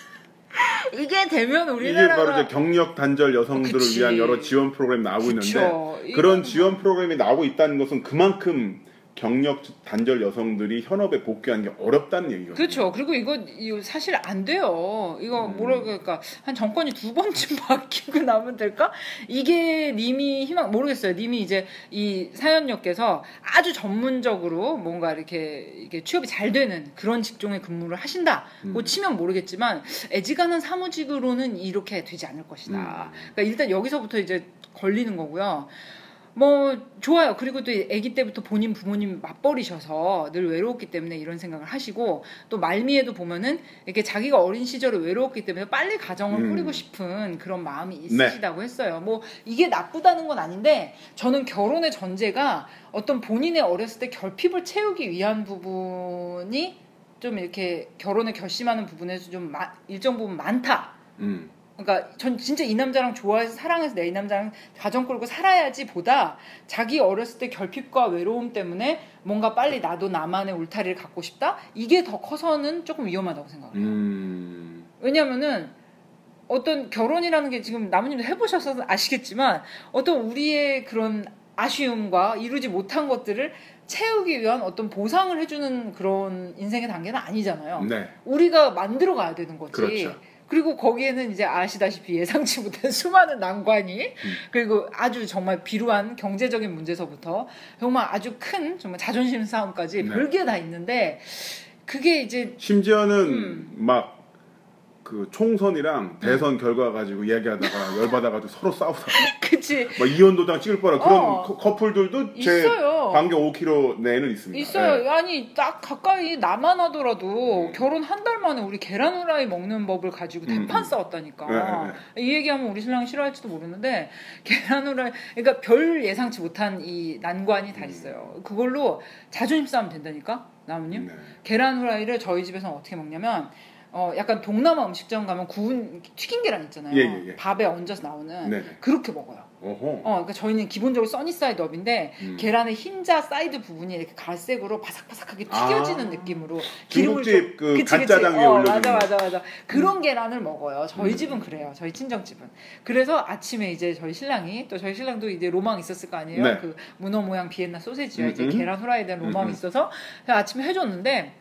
이게 되면 이게 우리나라가 바로 이제 경력 단절 여성들을 그치. 위한 여러 지원 프로그램 나오고 있는데 그쵸. 그런 이건 지원 프로그램이 나오고 있다는 것은 그만큼 경력 단절 여성들이 현업에 복귀하는 게 어렵다는 얘기거든요. 그렇죠. 그리고 이거, 이거 사실 안 돼요. 이거 음. 뭐라 그럴까 한 정권이 두 번쯤 바뀌고 나면 될까? 이게 님이 희망 모르겠어요. 님이 이제 이 사연녀께서 아주 전문적으로 뭔가 이렇게 이게 취업이 잘 되는 그런 직종에 근무를 하신다. 뭐 음. 치면 모르겠지만 애지간한 사무직으로는 이렇게 되지 않을 것이다. 음. 그러니까 일단 여기서부터 이제 걸리는 거고요. 뭐 좋아요. 그리고 또 아기 때부터 본인 부모님 맞벌이셔서 늘 외로웠기 때문에 이런 생각을 하시고 또 말미에도 보면은 이렇게 자기가 어린 시절에 외로웠기 때문에 빨리 가정을 음. 꾸리고 싶은 그런 마음이 있으시다고 했어요. 뭐 이게 나쁘다는 건 아닌데 저는 결혼의 전제가 어떤 본인의 어렸을 때 결핍을 채우기 위한 부분이 좀 이렇게 결혼을 결심하는 부분에서 좀 마- 일정 부분 많다. 음. 그러니까 전 진짜 이 남자랑 좋아해서 사랑해서 내 이 남자랑 가정 끌고 살아야지 보다 자기 어렸을 때 결핍과 외로움 때문에 뭔가 빨리 나도 나만의 울타리를 갖고 싶다 이게 더 커서는 조금 위험하다고 생각해요. 음. 왜냐면은 어떤 결혼이라는 게 지금 나무님도 해보셔서 아시겠지만 어떤 우리의 그런 아쉬움과 이루지 못한 것들을 채우기 위한 어떤 보상을 해주는 그런 인생의 단계는 아니잖아요. 네. 우리가 만들어 가야 되는 거지. 그렇죠. 그리고 거기에는 이제 아시다시피 예상치 못한 수많은 난관이 그리고 아주 정말 비루한 경제적인 문제서부터 정말 아주 큰 정말 자존심 싸움까지 네. 별게 다 있는데 그게 이제 심지어는 음. 막 그 총선이랑 대선 결과 가지고 이야기하다가 열받아가지고 서로 싸우다가 그치 막 이혼 도장 찍을 뻔한 그런 어. 커- 커플들도 제 있어요. 반경 5km 내에는 있습니다. 있어요. 네. 아니 딱 가까이 나만 하더라도 음. 결혼 한 달 만에 우리 계란 후라이 먹는 법을 가지고 음, 대판 음. 싸웠다니까. 네, 네, 이 얘기하면 우리 신랑이 싫어할지도 모르는데 계란 후라이 그러니까 별 예상치 못한 이 난관이 다 있어요. 그걸로 자존심 싸움 된다니까 나무님. 네. 계란 후라이를 저희 집에서는 어떻게 먹냐면 어 약간 동남아 음식점 가면 구운 튀긴 계란 있잖아요. 예, 예, 예. 밥에 얹어서 나오는 네. 그렇게 먹어요. 어허. 어, 그러니까 저희는 기본적으로 sunny side up인데 음. 계란의 흰자 사이드 부분이 이렇게 갈색으로 바삭바삭하게 튀겨지는 아. 느낌으로 중국집 그 그치. 간짜장에 어, 올려주는 맞아 맞아 맞아 그런 계란을 먹어요 저희 음. 집은 그래요 저희 친정집은 그래서 아침에 이제 저희 신랑이 또 저희 신랑도 이제 로망 있었을 거 아니에요 네. 그 문어 모양 비엔나 소세지와 음, 이제 음. 계란 후라이에 대한 로망이 음, 음. 있어서 아침에 해줬는데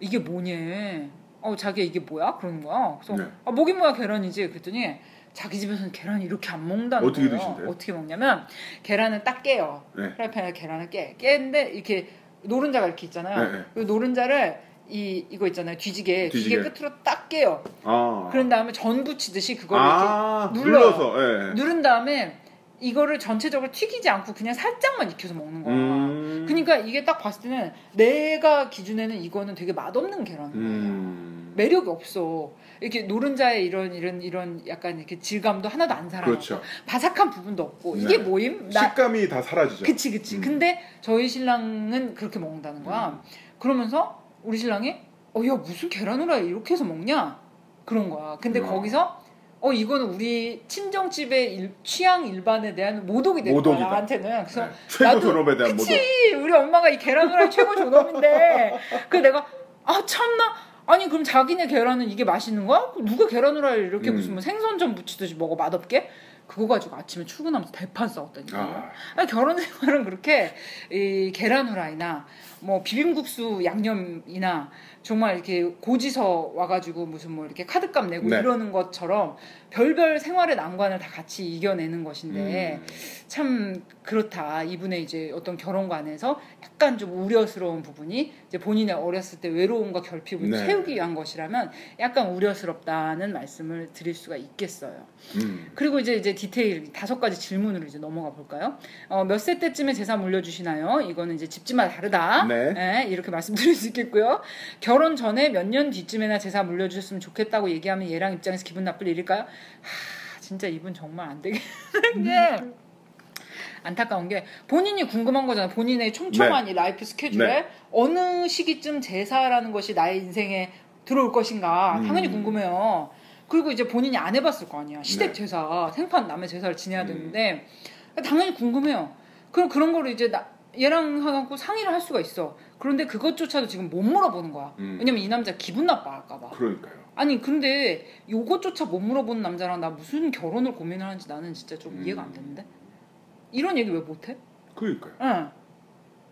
이게 뭐냐 어 자기야 이게 뭐야 그러는 거야 그래서 네. 아 뭐긴 뭐야 계란이지 그랬더니 자기 집에서는 계란 이렇게 안 먹는다는 어떻게 거예요. 드신대요? 어떻게 먹냐면 계란을 딱 깨요. 네. 프라이팬에 계란을 깨. 깨는데 이렇게 노른자가 이렇게 있잖아요. 네, 네. 그 노른자를 이 이거 있잖아요. 뒤지게 뒤지게. 기계 끝으로 딱 깨요. 아. 그런 다음에 전 부치듯이 그걸 아, 이렇게 눌러요. 눌러서. 예. 이렇게 누른 다음에 이거를 전체적으로 튀기지 않고 그냥 살짝만 익혀서 먹는 거야. 음. 그러니까 이게 딱 봤을 때는 내가 기준에는 이거는 되게 맛없는 계란 거예요. 음. 매력이 없어. 이렇게 노른자의 이런 이런 이런 약간 이렇게 질감도 하나도 안 살아나고 그렇죠. 바삭한 부분도 없고 이게 네. 뭐임? 나 식감이 다 사라지죠. 그치 그치. 음. 근데 저희 신랑은 그렇게 먹는다는 거야. 그러면서 우리 신랑이 어야 무슨 계란 후라이 이렇게 해서 먹냐? 그런 거야. 근데 음. 거기서 어 이거는 우리 친정 집의 일- 취향 일반에 대한 모독이 거야 모독이다. 나한테는. 그래서 네. 최고 나도- 졸업에 대한 모독. 그치 우리 엄마가 이 계란 후라이 최고 존엄인데 그 내가 아 참나 아니 그럼 자기네 계란은 이게 맛있는 거야? 누가 계란 후라이 이렇게 음. 무슨 뭐 생선전 무치듯이 먹어 맛없게? 그거 가지고 아침에 출근하면서 대판 싸웠다니까. 아. 결혼 생활은 그렇게 이 계란 후라이나 뭐 비빔국수 양념이나 정말 이렇게 고지서 와가지고 무슨 뭐 이렇게 카드값 내고 네. 이러는 것처럼 별별 생활의 난관을 다 같이 이겨내는 것인데 음. 참 그렇다. 이분의 이제 어떤 결혼관에서 약간 좀 우려스러운 부분이 이제 본인의 어렸을 때 외로움과 결핍을 네. 채우기 위한 것이라면 약간 우려스럽다는 말씀을 드릴 수가 있겠어요. 음. 그리고 이제 이제 디테일 다섯 가지 질문으로 이제 넘어가 볼까요? 어, 몇 세 때쯤에 재산 물려주시나요? 이거는 이제 집집마다 다르다. 네. 예, 이렇게 말씀드릴 수 있겠고요. 결혼 전에 몇 년 뒤쯤에나 재산 물려주셨으면 좋겠다고 얘기하면 얘랑 입장에서 기분 나쁠 일일까요? 하, 진짜 이분 정말 안 되겠는 게 안타까운 게 본인이 궁금한 거잖아요. 본인의 촘촘한 이 life 스케줄에 네. 어느 시기쯤 제사라는 것이 나의 인생에 들어올 것인가 당연히 음. 궁금해요. 그리고 이제 본인이 안 해봤을 거 아니야. 시댁 네. 제사, 생판 남의 제사를 지내야 음. 되는데 당연히 궁금해요. 그럼 그런 거를 이제 나, 얘랑 하고 상의를 할 수가 있어. 그런데 그것조차도 지금 못 물어보는 거야. 음. 왜냐면 이 남자 기분 나빠할까봐. 그러니까요. 아니 근데 요것조차 못 물어보는 남자랑 나 무슨 결혼을 고민을 하는지 나는 진짜 좀 음. 이해가 안 되는데 이런 얘기 왜 못해? 그러니까요. 응.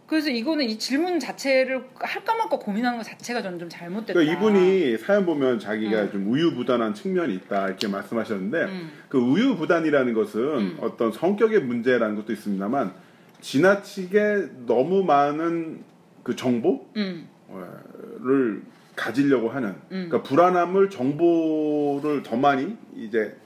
그래서 이거는 이 질문 자체를 할까 말까 고민하는 것 자체가 저는 좀 잘못됐다. 그러니까 이분이 사연 보면 자기가 음. 좀 우유부단한 측면이 있다 이렇게 말씀하셨는데 음. 그 우유부단이라는 것은 음. 어떤 성격의 문제라는 것도 있습니다만 지나치게 너무 많은 그 정보를 음. 가지려고 하는 음. 그러니까 불안함을 정보를 더 많이 이제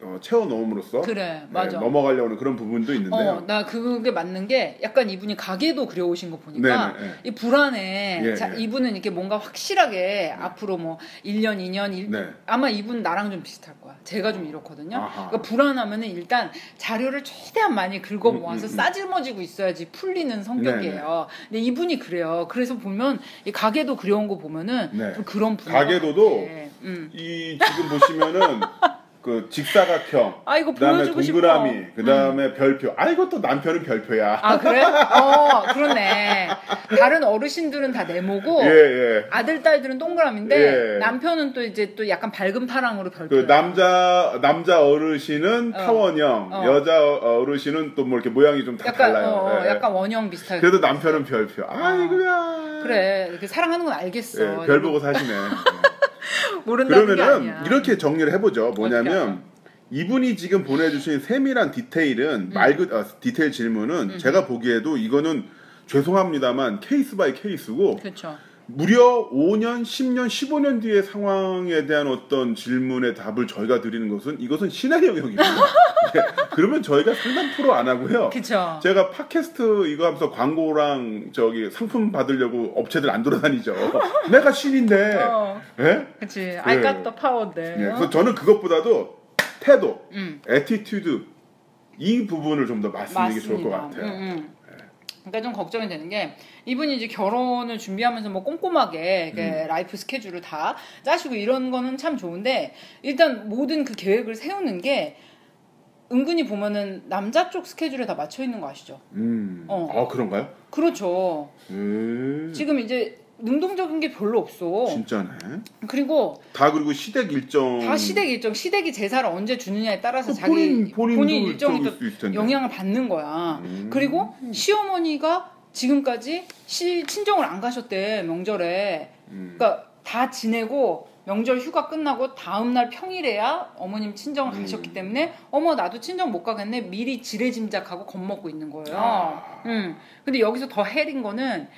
어, 채워 넣음으로써 그래 네, 하는 그런 부분도 있는데요. 어, 나 그게 맞는 게 약간 이분이 가게도 그려오신 거 보니까 네네, 네. 이 불안에 예, 자, 예. 이분은 이렇게 뭔가 확실하게 앞으로 뭐 1년, 2년, 일, 네. 아마 이분 나랑 좀 비슷할 거야. 제가 좀 이렇거든요. 아하. 그러니까 불안하면은 일단 자료를 최대한 많이 긁어 음, 모아서 음, 음. 싸질머지고 있어야지 풀리는 성격이에요. 근데 이분이 그래요. 그래서 보면 이 가게도 그려온 거 보면은 네. 좀 그런 분위기가 가게도도 같아. 음. 이 지금 보시면은 그 직사각형 아 이거 그다음에 보여주고 동그라미, 싶어. 음. 그다음에 별표. 아 이것도 남편은 별표야. 아 그래? 어 그렇네. 다른 어르신들은 다 네모고 예, 예. 아들 딸들은 동그라미인데 예. 남편은 또 이제 또 약간 밝은 파랑으로 별표. 그 남자 남자 어르신은 어. 타원형, 어. 여자 어르신은 또 뭐 이렇게 모양이 좀 다 달라요. 어, 어, 예. 약간 원형 비슷하게. 그래도 남편은 별표. 아이고야. 그래 이렇게 사랑하는 건 알겠어. 예, 별 보고 사시네. 모른다는 게 그러면은. 이렇게 정리를 해보죠. 뭐냐면 이분이 지금 보내주신 세밀한 디테일은 말 그, 어, 디테일 질문은 음. 제가 보기에도 이거는 죄송합니다만 case by case고 그렇죠. 무려 5년, 10년, 15년 뒤의 상황에 대한 어떤 질문의 답을 저희가 드리는 것은 이것은 신의 영역입니다. 예, 그러면 저희가 상담 프로 안 하고요. 그렇죠. 제가 팟캐스트 이거 하면서 광고랑 저기 상품 받으려고 업체들 안 돌아다니죠. 내가 신인데. 어, 예? 그렇지. I 예. got the power인데. 예, 어? 그래서 저는 그것보다도 태도, 음. attitude 이 부분을 좀 더 말씀드리는 게 좋을 것. 같아요. 음, 음. 그러니까 좀 걱정이 되는 게 이분이 이제 결혼을 준비하면서 뭐 꼼꼼하게 음. 라이프 스케줄을 다 짜시고 이런 거는 참 좋은데 일단 모든 그 계획을 세우는 게 은근히 보면은 남자 쪽 스케줄에 다 맞춰 있는 거 아시죠? 음. 어. 아 그런가요? 그렇죠. 음. 지금 이제 능동적인 게 별로 없어. 진짜네. 그리고 다 그리고 시댁 일정. 다 시댁 일정, 시댁이 제사를 언제 주느냐에 따라서 그 자기 본인 일정이 또 일정일 수 있을 텐데. 영향을 받는 거야. 음. 그리고 시어머니가 지금까지 시, 친정을 안 가셨대 명절에. 음. 그러니까 다 지내고 명절 휴가 끝나고 다음 날 평일에야 어머님 친정을 음. 가셨기 때문에 어머 나도 친정 못 가겠네 미리 지레짐작하고 겁먹고 있는 거예요. 아. 음. 근데 여기서 더 해린 거는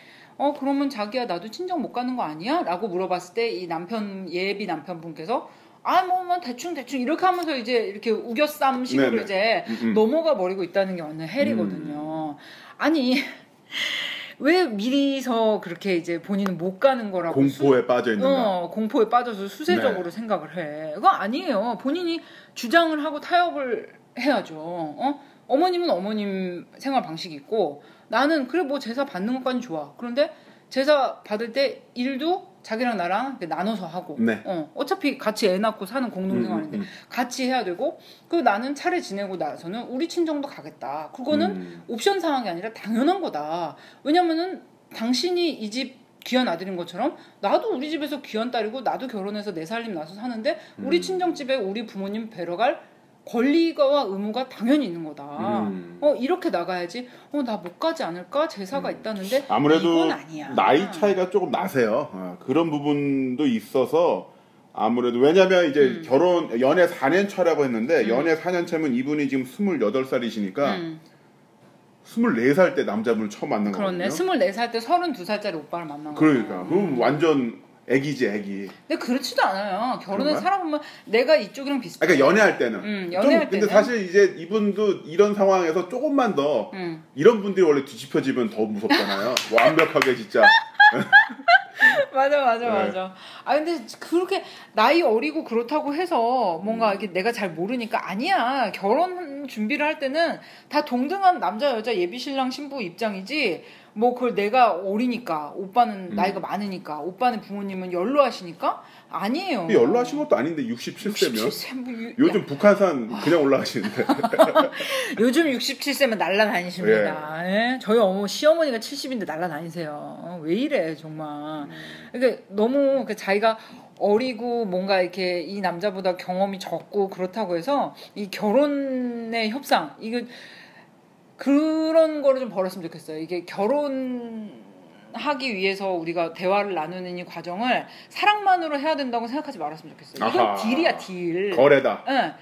어 그러면 자기야 나도 친정 못 가는 거 아니야?라고 물어봤을 때 이 남편 예비 남편분께서 아뭐 뭐 대충 대충 이렇게 하면서 이제 이렇게 우겨쌈 식으로 네네. 이제 음, 음. 넘어가 버리고 있다는 게 완전 헬이거든요. 아니 왜 미리서 그렇게 이제 본인은 못 가는 거라고 수- 공포에 빠져 있는가. 어, 공포에 빠져서 수세적으로 네. 생각을 해. 그거 아니에요. 본인이 주장을 하고 타협을 해야죠. 어? 어머님은 어머님 생활 방식이 있고 나는 그래 뭐 제사 받는 것까지 좋아. 그런데 제사 받을 때 일도 자기랑 나랑 나눠서 하고 네. 어, 어차피 같이 애 낳고 사는 공동생활인데 음, 음, 같이 해야 되고 그 나는 차례 지내고 나서는 우리 친정도 가겠다. 그거는 음. 옵션 상황이 아니라 당연한 거다. 왜냐면은 당신이 이 집 귀한 아들인 것처럼 나도 우리 집에서 귀한 딸이고 나도 결혼해서 내 살림 나서 사는데 우리 음. 친정집에 우리 부모님 뵈러 갈 권리가 의무가 당연히 있는 거다. 음. 어 이렇게 나가야지. 어 나 못 가지 않을까 제사가 있다는데 아무래도. 나이 차이가 조금 나세요. 어, 그런 부분도 있어서 아무래도 왜냐면 이제 음. 결혼 연애 4년 차라고 했는데 음. 연애 4년 차면 이분이 지금 28살이시니까 음, 24살 때 남자분을 처음 만난 그렇네. 거거든요. 24살 때 32살짜리 오빠를 만난 거야. 그러니까 그럼 완전 애기지 애기. 근데 그렇지도 않아요. 결혼을 그런가요? 살아보면 내가 이쪽이랑 비슷해. 그러니까 연애할 때는. 음, 좀 연애할 근데 때는. 사실 이제 이분도 이런 상황에서 조금만 더 음. 이런 분들이 원래 뒤집혀지면 더 무섭잖아요. 완벽하게 진짜. 맞아 맞아 네. 맞아. 아 근데 그렇게 나이 어리고 그렇다고 해서 음. 뭔가 이렇게 내가 잘 모르니까 아니야. 결혼 준비를 할 때는 다 동등한 남자 여자 예비 신랑 신부 입장이지. 뭐 그걸 내가 어리니까 오빠는 음. 나이가 많으니까 오빠는 부모님은 연로하시니까 아니에요. 연로하신 것도 아닌데 67세면 67세 뭐 유- 요즘 북한산 그냥 올라가시는데 요즘 67세면 날라다니십니다. 예? 저희 어머 시어머니가 70인데 날라다니세요. 어, 왜 이래 정말. 그러니까 너무 그 자기가 어리고 뭔가 이렇게 이 남자보다 경험이 적고 그렇다고 해서 이 결혼의 협상 이거 그런 거를 좀 벌었으면 좋겠어요. 이게 결혼 하기 위해서 우리가 대화를 나누는 이 과정을 사랑만으로 해야 된다고 생각하지 말았으면 좋겠어요. 이건 아하. 딜이야 딜. 거래다. 예.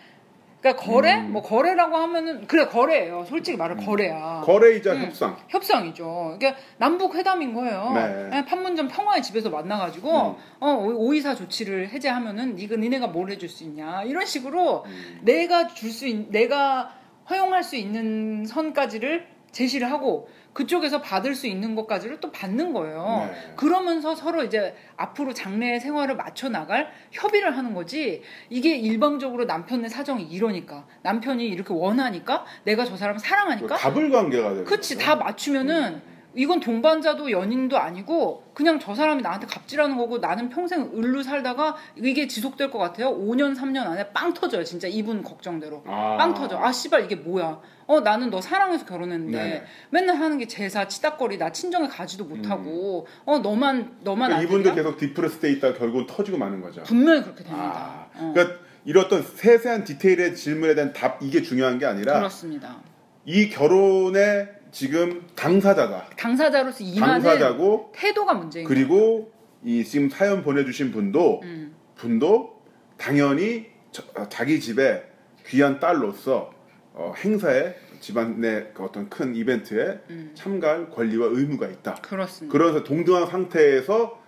그러니까 거래? 음. 뭐 거래라고 하면은 그래 거래예요. 솔직히 말하면 거래야. 거래이자 음. 협상. 협상이죠. 그러니까 남북 회담인 거예요. 네. 예, 판문점 평화의 집에서 만나가지고 음. 어, 오- 오이사 조치를 해제하면은 니가 니네가 뭘 해줄 수 있냐 이런 식으로 음. 내가 줄 수 있, 내가 허용할 수 있는 선까지를 제시를 하고 그쪽에서 받을 수 있는 것까지를 또 받는 거예요. 네. 그러면서 서로 이제 앞으로 장래의 생활을 맞춰 나갈 협의를 하는 거지. 이게 일방적으로 남편의 사정이 이러니까 남편이 이렇게 원하니까 내가 저 사람을 사랑하니까 갑을 관계가 되는 그치 거죠. 다 맞추면은 이건 동반자도 연인도 아니고 그냥 저 사람이 나한테 갑질하는 거고 나는 평생 을로 살다가 이게 지속될 것 같아요. 5년 3년 안에 빵 터져요. 진짜 이분 걱정대로. 아. 빵 터져. 아 씨발 이게 뭐야? 어 나는 너 사랑해서 결혼했는데 네. 맨날 하는 게 제사 치닥거리 나 친정에 가지도 못하고 어 너만 너만 그러니까 안 이분도? 계속 depress 돼 있다 가 결국은 터지고 마는 거죠. 분명히 그렇게 됩니다. 아, 어, 그러니까 어떤 세세한 디테일의 질문에 대한 답 이게 중요한 게 아니라 그렇습니다. 이 결혼의 지금 당사자다. 당사자로서 임하는 당사자고 태도가 문제인. 그리고 이 지금 사연 보내주신 분도 음, 분도 당연히 저- 어, 자기 집에 귀한 딸로서 어, 행사에 집안의 그 어떤 큰 이벤트에 음, 참가할 권리와 의무가 있다. 그렇습니다. 그러면서 동등한 상태에서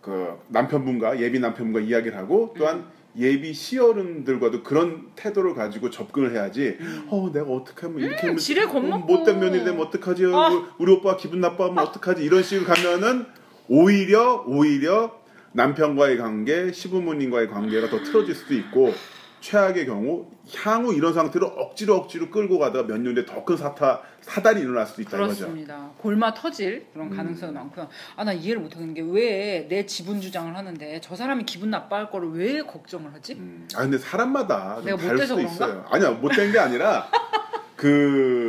그 남편분과 예비 남편분과 이야기를 하고 또한 음. 예비 시어른들과도 그런 태도를 가지고 접근을 해야지. 어, 내가 어떻게 하면 이렇게 하면 음. 지레 겁먹고. 못된 며느리 되면 어떡하지? 아. 우리- 오빠가 기분 나빠하면 어떡하지? 이런 식으로 가면은 오히려 오히려 남편과의 관계, 시부모님과의 관계가 더 틀어질 수도 있고 최악의 경우 향후 이런 상태로 억지로 억지로 끌고 가다가 몇 년 뒤에 더 큰 사타 사달이 일어날 수도 있다 이거죠. 그렇습니다. 골마 터질 그런 음. 가능성이 많고요. 아 나 이해를 못하는 게 왜 내 지분 주장을 하는데 저 사람이 기분 나빠할 거를 왜 걱정을 하지? 음. 아 근데 사람마다 좀 내가 못돼서 수도 그런가? 있어요. 아니야 못된 게 아니라 그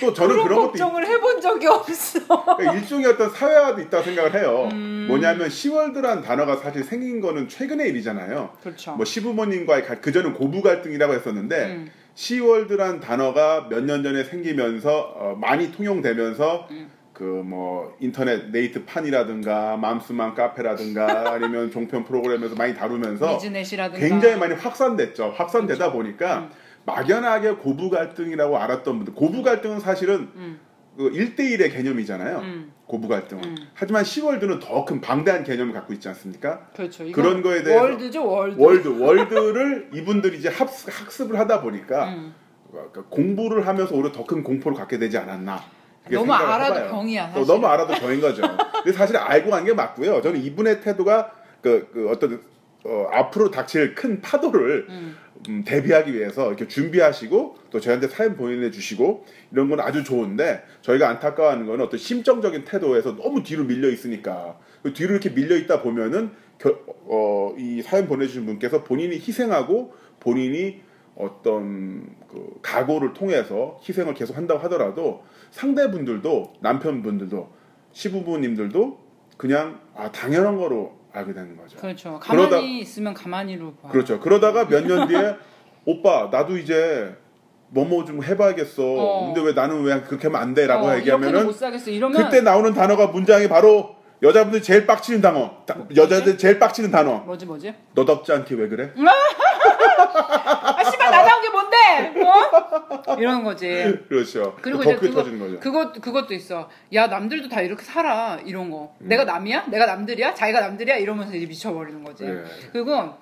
또 저는 그런, 그런 걱정을 해본 적이 없어. 그러니까 일종의 어떤 사회화도 있다고 생각을 해요. 음. 뭐냐면 시월드란 단어가 사실 생긴 거는 최근의 일이잖아요. 그렇죠. 뭐 시부모님과의 가- 그전은 고부 갈등이라고 했었는데 음, 시월드란 단어가 몇 년 전에 생기면서 어, 많이 통용되면서 음. 그뭐 인터넷 네이트 판이라든가 맘스만 카페라든가 아니면 종편 프로그램에서 많이 다루면서 굉장히 많이 확산됐죠. 확산되다 보니까 음. 막연하게 고부 갈등이라고 알았던 분들 고부 갈등은 사실은 음, 그 1대1의 개념이잖아요. 음, 고부 갈등은. 음. 하지만 시월드는 더 큰 방대한 개념을 갖고 있지 않습니까? 그렇죠. 그런 거에 대해서 월드죠 월드. 월드 월드를 이분들이 이제 합, 학습을 하다 보니까 음. 그러니까 공부를 하면서 오히려 더 큰 공포를 갖게 되지 않았나. 너무 알아도 해봐요. 병이야. 어, 사실. 너무 알아도 병인 거죠. 근데 사실 알고 간 게 맞고요. 저는 이분의 태도가 그, 그 어떤 어, 앞으로 닥칠 큰 파도를 음, 음, 대비하기 위해서 이렇게 준비하시고 또 저희한테 사연 보내주시고 이런 건 아주 좋은데 저희가 안타까워하는 건 어떤 심정적인 태도에서 너무 뒤로 밀려 있으니까. 그 뒤로 이렇게 밀려 있다 보면은 겨- 어, 이 사연 보내주신 분께서 본인이 희생하고 본인이 어떤 그 각오를 통해서 희생을 계속 한다고 하더라도 상대분들도 남편분들도 시부모님들도 그냥 아 당연한 거로 알게 되는 거죠. 그렇죠. 가만히 그러다- 있으면 가만히로 봐. 그렇죠. 그러다가 몇 년 뒤에 오빠 나도 이제 뭐뭐 좀 해봐야겠어. 어. 근데 왜 나는 왜 그렇게 하면 안 돼라고 어, 얘기하면은 못 사겠어. 이러면 그때 나오는 단어가 문장이 바로 여자분들 제일 빡치는 단어. 다- 여자들 제일 빡치는 단어. 뭐지 뭐지? 너답지 않게 왜 그래? 아? 어? 이런 거지. 그렇죠. 그리고 더 이제 그거. 그것 그것도 있어. 야 남들도 다 이렇게 살아 이런 거. 음. 내가 남이야? 내가 남들이야? 자기가 남들이야? 이러면서 이제 미쳐버리는 거지. 예. 그리고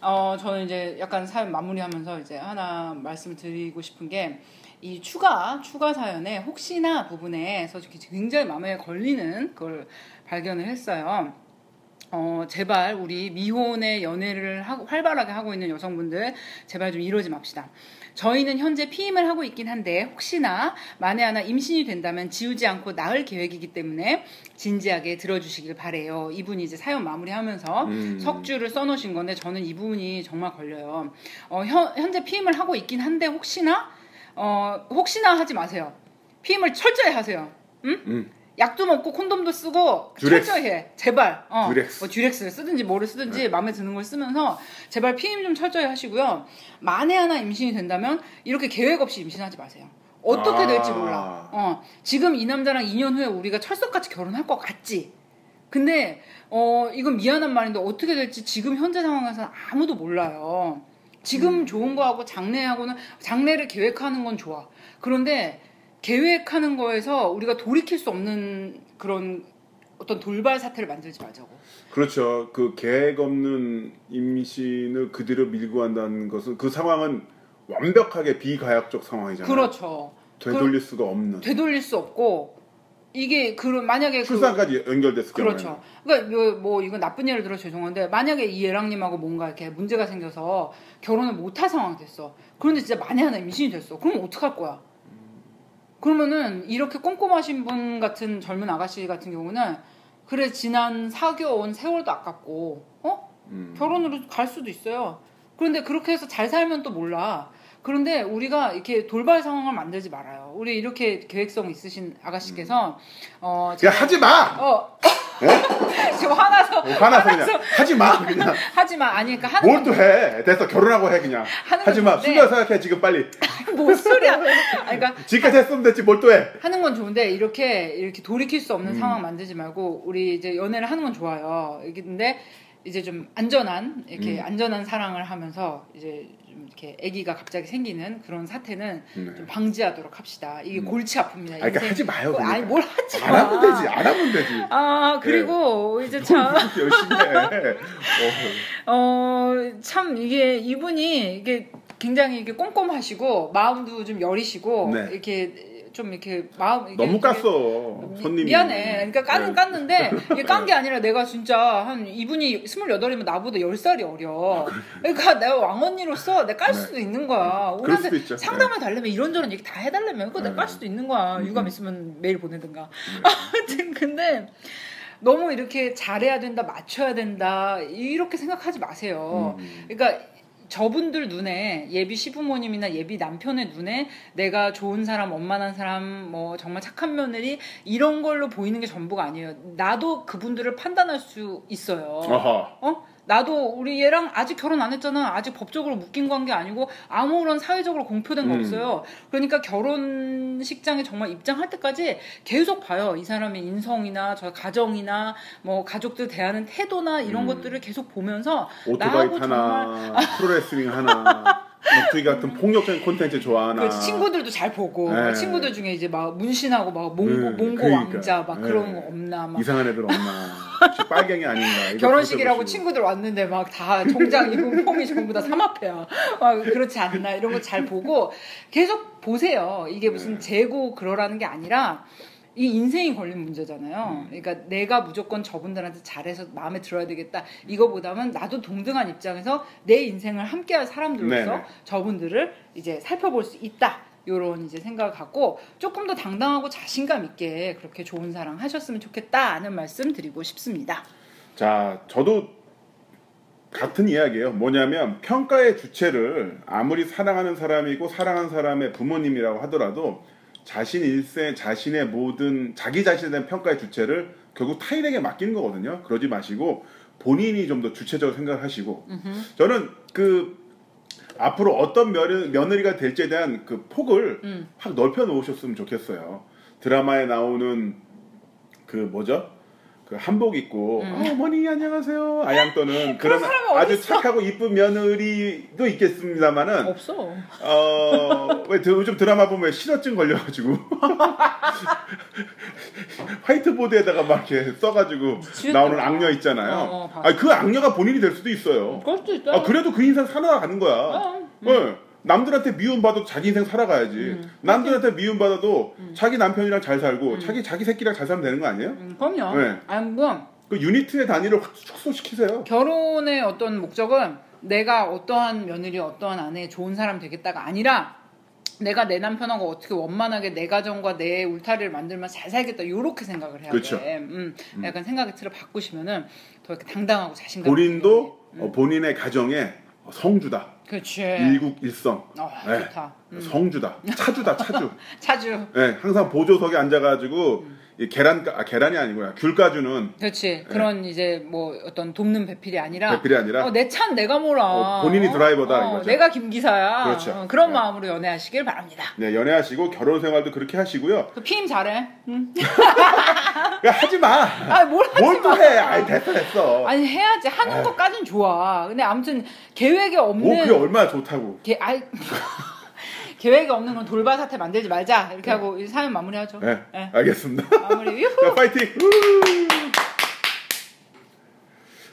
어 저는 이제 약간 사연 마무리하면서 이제 하나 말씀 드리고 싶은 게. 이 추가 추가 사연에 혹시나 부분에서 굉장히 마음에 걸리는 그걸 발견을 했어요. 어, 제발 우리 미혼의 연애를 하고, 활발하게 하고 있는 여성분들 제발 좀 이러지 맙시다. 저희는 현재 피임을 하고 있긴 한데 혹시나 만에 하나 임신이 된다면 지우지 않고 낳을 계획이기 때문에 진지하게 들어주시길 바래요. 이분이 이제 사연 마무리하면서 음. 각주를 써놓으신 건데 저는 이 부분이 정말 걸려요. 어, 현, 현재 피임을 하고 있긴 한데 혹시나 어, 혹시나 하지 마세요. 피임을 철저히 하세요. 응? 음. 약도 먹고 콘돔도 쓰고 듀렉스. 철저히 해. 제발. 어. 듀렉스. 뭐 듀렉스를 쓰든지 뭐를 쓰든지 마음에 드는 걸 쓰면서 제발 피임 좀 철저히 하시고요. 만에 하나 임신이 된다면 이렇게 계획 없이 임신하지 마세요. 어떻게 아. 될지 몰라. 어. 지금 이 남자랑 2년 후에 우리가 철석같이 결혼할 것 같지. 근데 어 이건 미안한 말인데 어떻게 될지 지금 현재 상황에서는 아무도 몰라요. 지금 좋은 거하고 장래하고는 장래를 계획하는 건 좋아. 그런데 계획하는 거에서 우리가 돌이킬 수 없는 그런 어떤 돌발 사태를 만들지 말자고. 그렇죠. 그 계획 없는 임신을 그대로 밀고 한다는 것은 그 상황은 완벽하게 비가역적 상황이잖아요. 그렇죠. 되돌릴 수가 없는. 되돌릴 수 없고 이게 그 만약에 그 출산까지 연결됐을 경우에. 그렇죠. 그러니까 뭐, 뭐 이건 나쁜 예를 들어 죄송한데 만약에 이 예랑님하고 뭔가 이렇게 문제가 생겨서 결혼을 못할 상황 됐어. 그런데 진짜 만에 하나 임신이 됐어. 그러면 어떡할 거야? 그러면은 이렇게 꼼꼼하신 분 같은 젊은 아가씨 같은 경우는 그래 지난 사귀어온 세월도 아깝고 어 음. 결혼으로 갈 수도 있어요. 그런데 그렇게 해서 잘 살면 또 몰라. 그런데 우리가 이렇게 돌발 상황을 만들지 말아요. 우리 이렇게 계획성 있으신 아가씨께서 어야 제가- 하지 마. 어 지금 화나서 어, 화나서 그냥 하지 마 그냥. 하지만 아니 그러니까 하는 뭘 또 해? 됐어 결혼하고 해 그냥. 하지 마. 순간 생각해 지금 빨리. 뭔 소리야? 아니, 그러니까 지금까지 했으면 됐지 뭘 또 해? 하는 건 좋은데 이렇게 이렇게 돌이킬 수 없는 음. 상황 만들지 말고 우리 이제 연애를 하는 건 좋아요. 근데 이제 좀 안전한 이렇게 음. 안전한 사랑을 하면서 이제 좀 이렇게 아기가 갑자기 생기는 그런 사태는 네. 좀 방지하도록 합시다. 이게 음. 골치 아픕니다. 아니, 그러니까 하지 마요. 어, 그러니까. 아니 뭘 하지 마. 안 하면 되지. 안 하면 되지. 아 그리고 이제 참. 열심히 해. 어. 어, 참, 이게, 이분이, 이게 굉장히 이게 꼼꼼하시고, 마음도 좀 여리시고, 네. 이렇게 좀 이렇게 마음. 이게 너무 깠어 미- 손님이. 미안해. 그러니까 까는 네. 깠는데, 이게 깐 게 아니라 내가 진짜 한, 이분이 28이면 나보다 10살이 어려. 그러니까 내가 왕언니로서 내가 깔 네. 수도 있는 거야. 수도 우리한테. 상담을 달려면 이런저런 얘기 다 해달라면, 그거 내가 네. 깔 수도 있는 거야. 음. 유감 있으면 메일 보내든가. 네. 아무튼, 근데, 너무 이렇게 잘해야 된다, 맞춰야 된다, 이렇게 생각하지 마세요. 음. 그러니까 저분들 눈에 예비 시부모님이나 예비 남편의 눈에 내가 좋은 사람, 원만한 사람, 뭐 정말 착한 며느리 이런 걸로 보이는 게 전부가 아니에요. 나도 그분들을 판단할 수 있어요. 아하. 어? 나도 우리 얘랑 아직 결혼 안 했잖아. 아직 법적으로 묶인 관계 아니고 아무런 사회적으로 공표된 거 음. 없어요. 그러니까 결혼식장에 정말 입장할 때까지 계속 봐요. 이 사람의 인성이나 저 가정이나 뭐 가족들 대하는 태도나 이런 음. 것들을 계속 보면서 오토바이 나하고 타나 프로레슬링 하나 격투기 같은 폭력적인 콘텐츠 좋아하나 그 친구들도 잘 보고 네. 친구들 중에 이제 막 문신하고 막 몽고 네, 몽고 그러니까. 왕자 막 네. 그런 거 없나 막 이상한 애들 없나 빨갱이 아닌가 결혼식이라고. 친구들 왔는데 막 다 정장 입은 폼이 전부 다 삼합해야 막 그렇지 않나 이런 거 잘 보고 계속 보세요. 이게 무슨 네. 재고 그러라는 게 아니라 이 인생이 걸린 문제잖아요. 음. 그러니까 내가 무조건 저분들한테 잘해서 마음에 들어야 되겠다. 이거보다는 나도 동등한 입장에서 내 인생을 함께할 사람들로서 네네. 저분들을 이제 살펴볼 수 있다. 요런 이제 생각을 갖고 조금 더 당당하고 자신감 있게 그렇게 좋은 사랑 하셨으면 좋겠다는 말씀 드리고 싶습니다. 자 저도 같은 이야기예요 뭐냐면 평가의 주체를 아무리 사랑하는 사람이고 사랑하는 사람의 부모님이라고 하더라도 자신 일생 자신의 모든 자기 자신에 대한 평가의 주체를 결국 타인에게 맡기는 거거든요 그러지 마시고 본인이 좀 더 주체적으로 생각하시고 저는 그 앞으로 어떤 며느, 며느리가 될지에 대한 그 폭을 음. 확 넓혀 놓으셨으면 좋겠어요. 드라마에 나오는 그 뭐죠? 그 한복 입고 음. 아, 어머니 안녕하세요 아양 떠는 그런 아주? 착하고 이쁜 며느리도 있겠습니다만은 없어. 어왜 요즘 드라마 보면 왜 실어증 걸려가지고 화이트보드에다가 막 이렇게 써가지고 미치겠다. 나오는 악녀 있잖아요. 어, 어, 봤어. 아니 그 악녀가 본인이 될 수도 있어요. 그럴 수도 있다. 아 그래도 그 인생 살아가는 거야. 어, 네. 남들한테 미움받아도 자기 인생 살아가야지. 음. 남들한테 미움받아도 음. 자기 남편이랑 잘 살고 음. 자기 자기 새끼랑 잘 살면 되는 거 아니에요? 음, 그럼요. 네. 아니 뭐그 유니트의 단위를 확 축소시키세요. 결혼의 어떤 목적은 내가 어떠한 며느리, 어떠한 아내 좋은 사람 되겠다가 아니라 내가 내 남편하고 어떻게 원만하게 내 가정과 내 울타리를 만들면 잘 살겠다 이렇게 생각을 해야 그렇죠. 돼. 음, 약간 생각의 틀을 바꾸시면은 더 이렇게 당당하고 자신감. 본인도. 어, 본인의 가정에 성주다. 그렇지. 일국일성. 어, 네. 좋다. 음. 성주다. 차주다. 차주. 차주. 네, 항상 보조석에 앉아가지고 이 계란 아, 계란이 아니구나. 귤 까주는 그렇지. 그런 이제 뭐 어떤 돕는 배필이 아니라 네. 배필이 아니라 어, 내찬 내가 몰아. 어, 본인이 드라이버다, 어, 이거죠. 내가 김 기사야. 그렇죠. 어, 그런 네. 마음으로 연애하시길 바랍니다. 네, 연애하시고 결혼 생활도 그렇게 하시고요. 그 피임 잘해. 응. 야, 하지 마. 아, 뭘 하지 뭘 또 해? 아이 됐어 됐어. 아니 해야지 하는. 것까진 좋아. 근데 아무튼 계획에 없는 뭐 그게 얼마나 좋다고. 계, 아이, 계획이 없는 건 돌발 사태 만들지 말자 이렇게 하고 이 사연 마무리하죠. 네, 네. 알겠습니다. 마무리. 유후. 자, 파이팅! 우!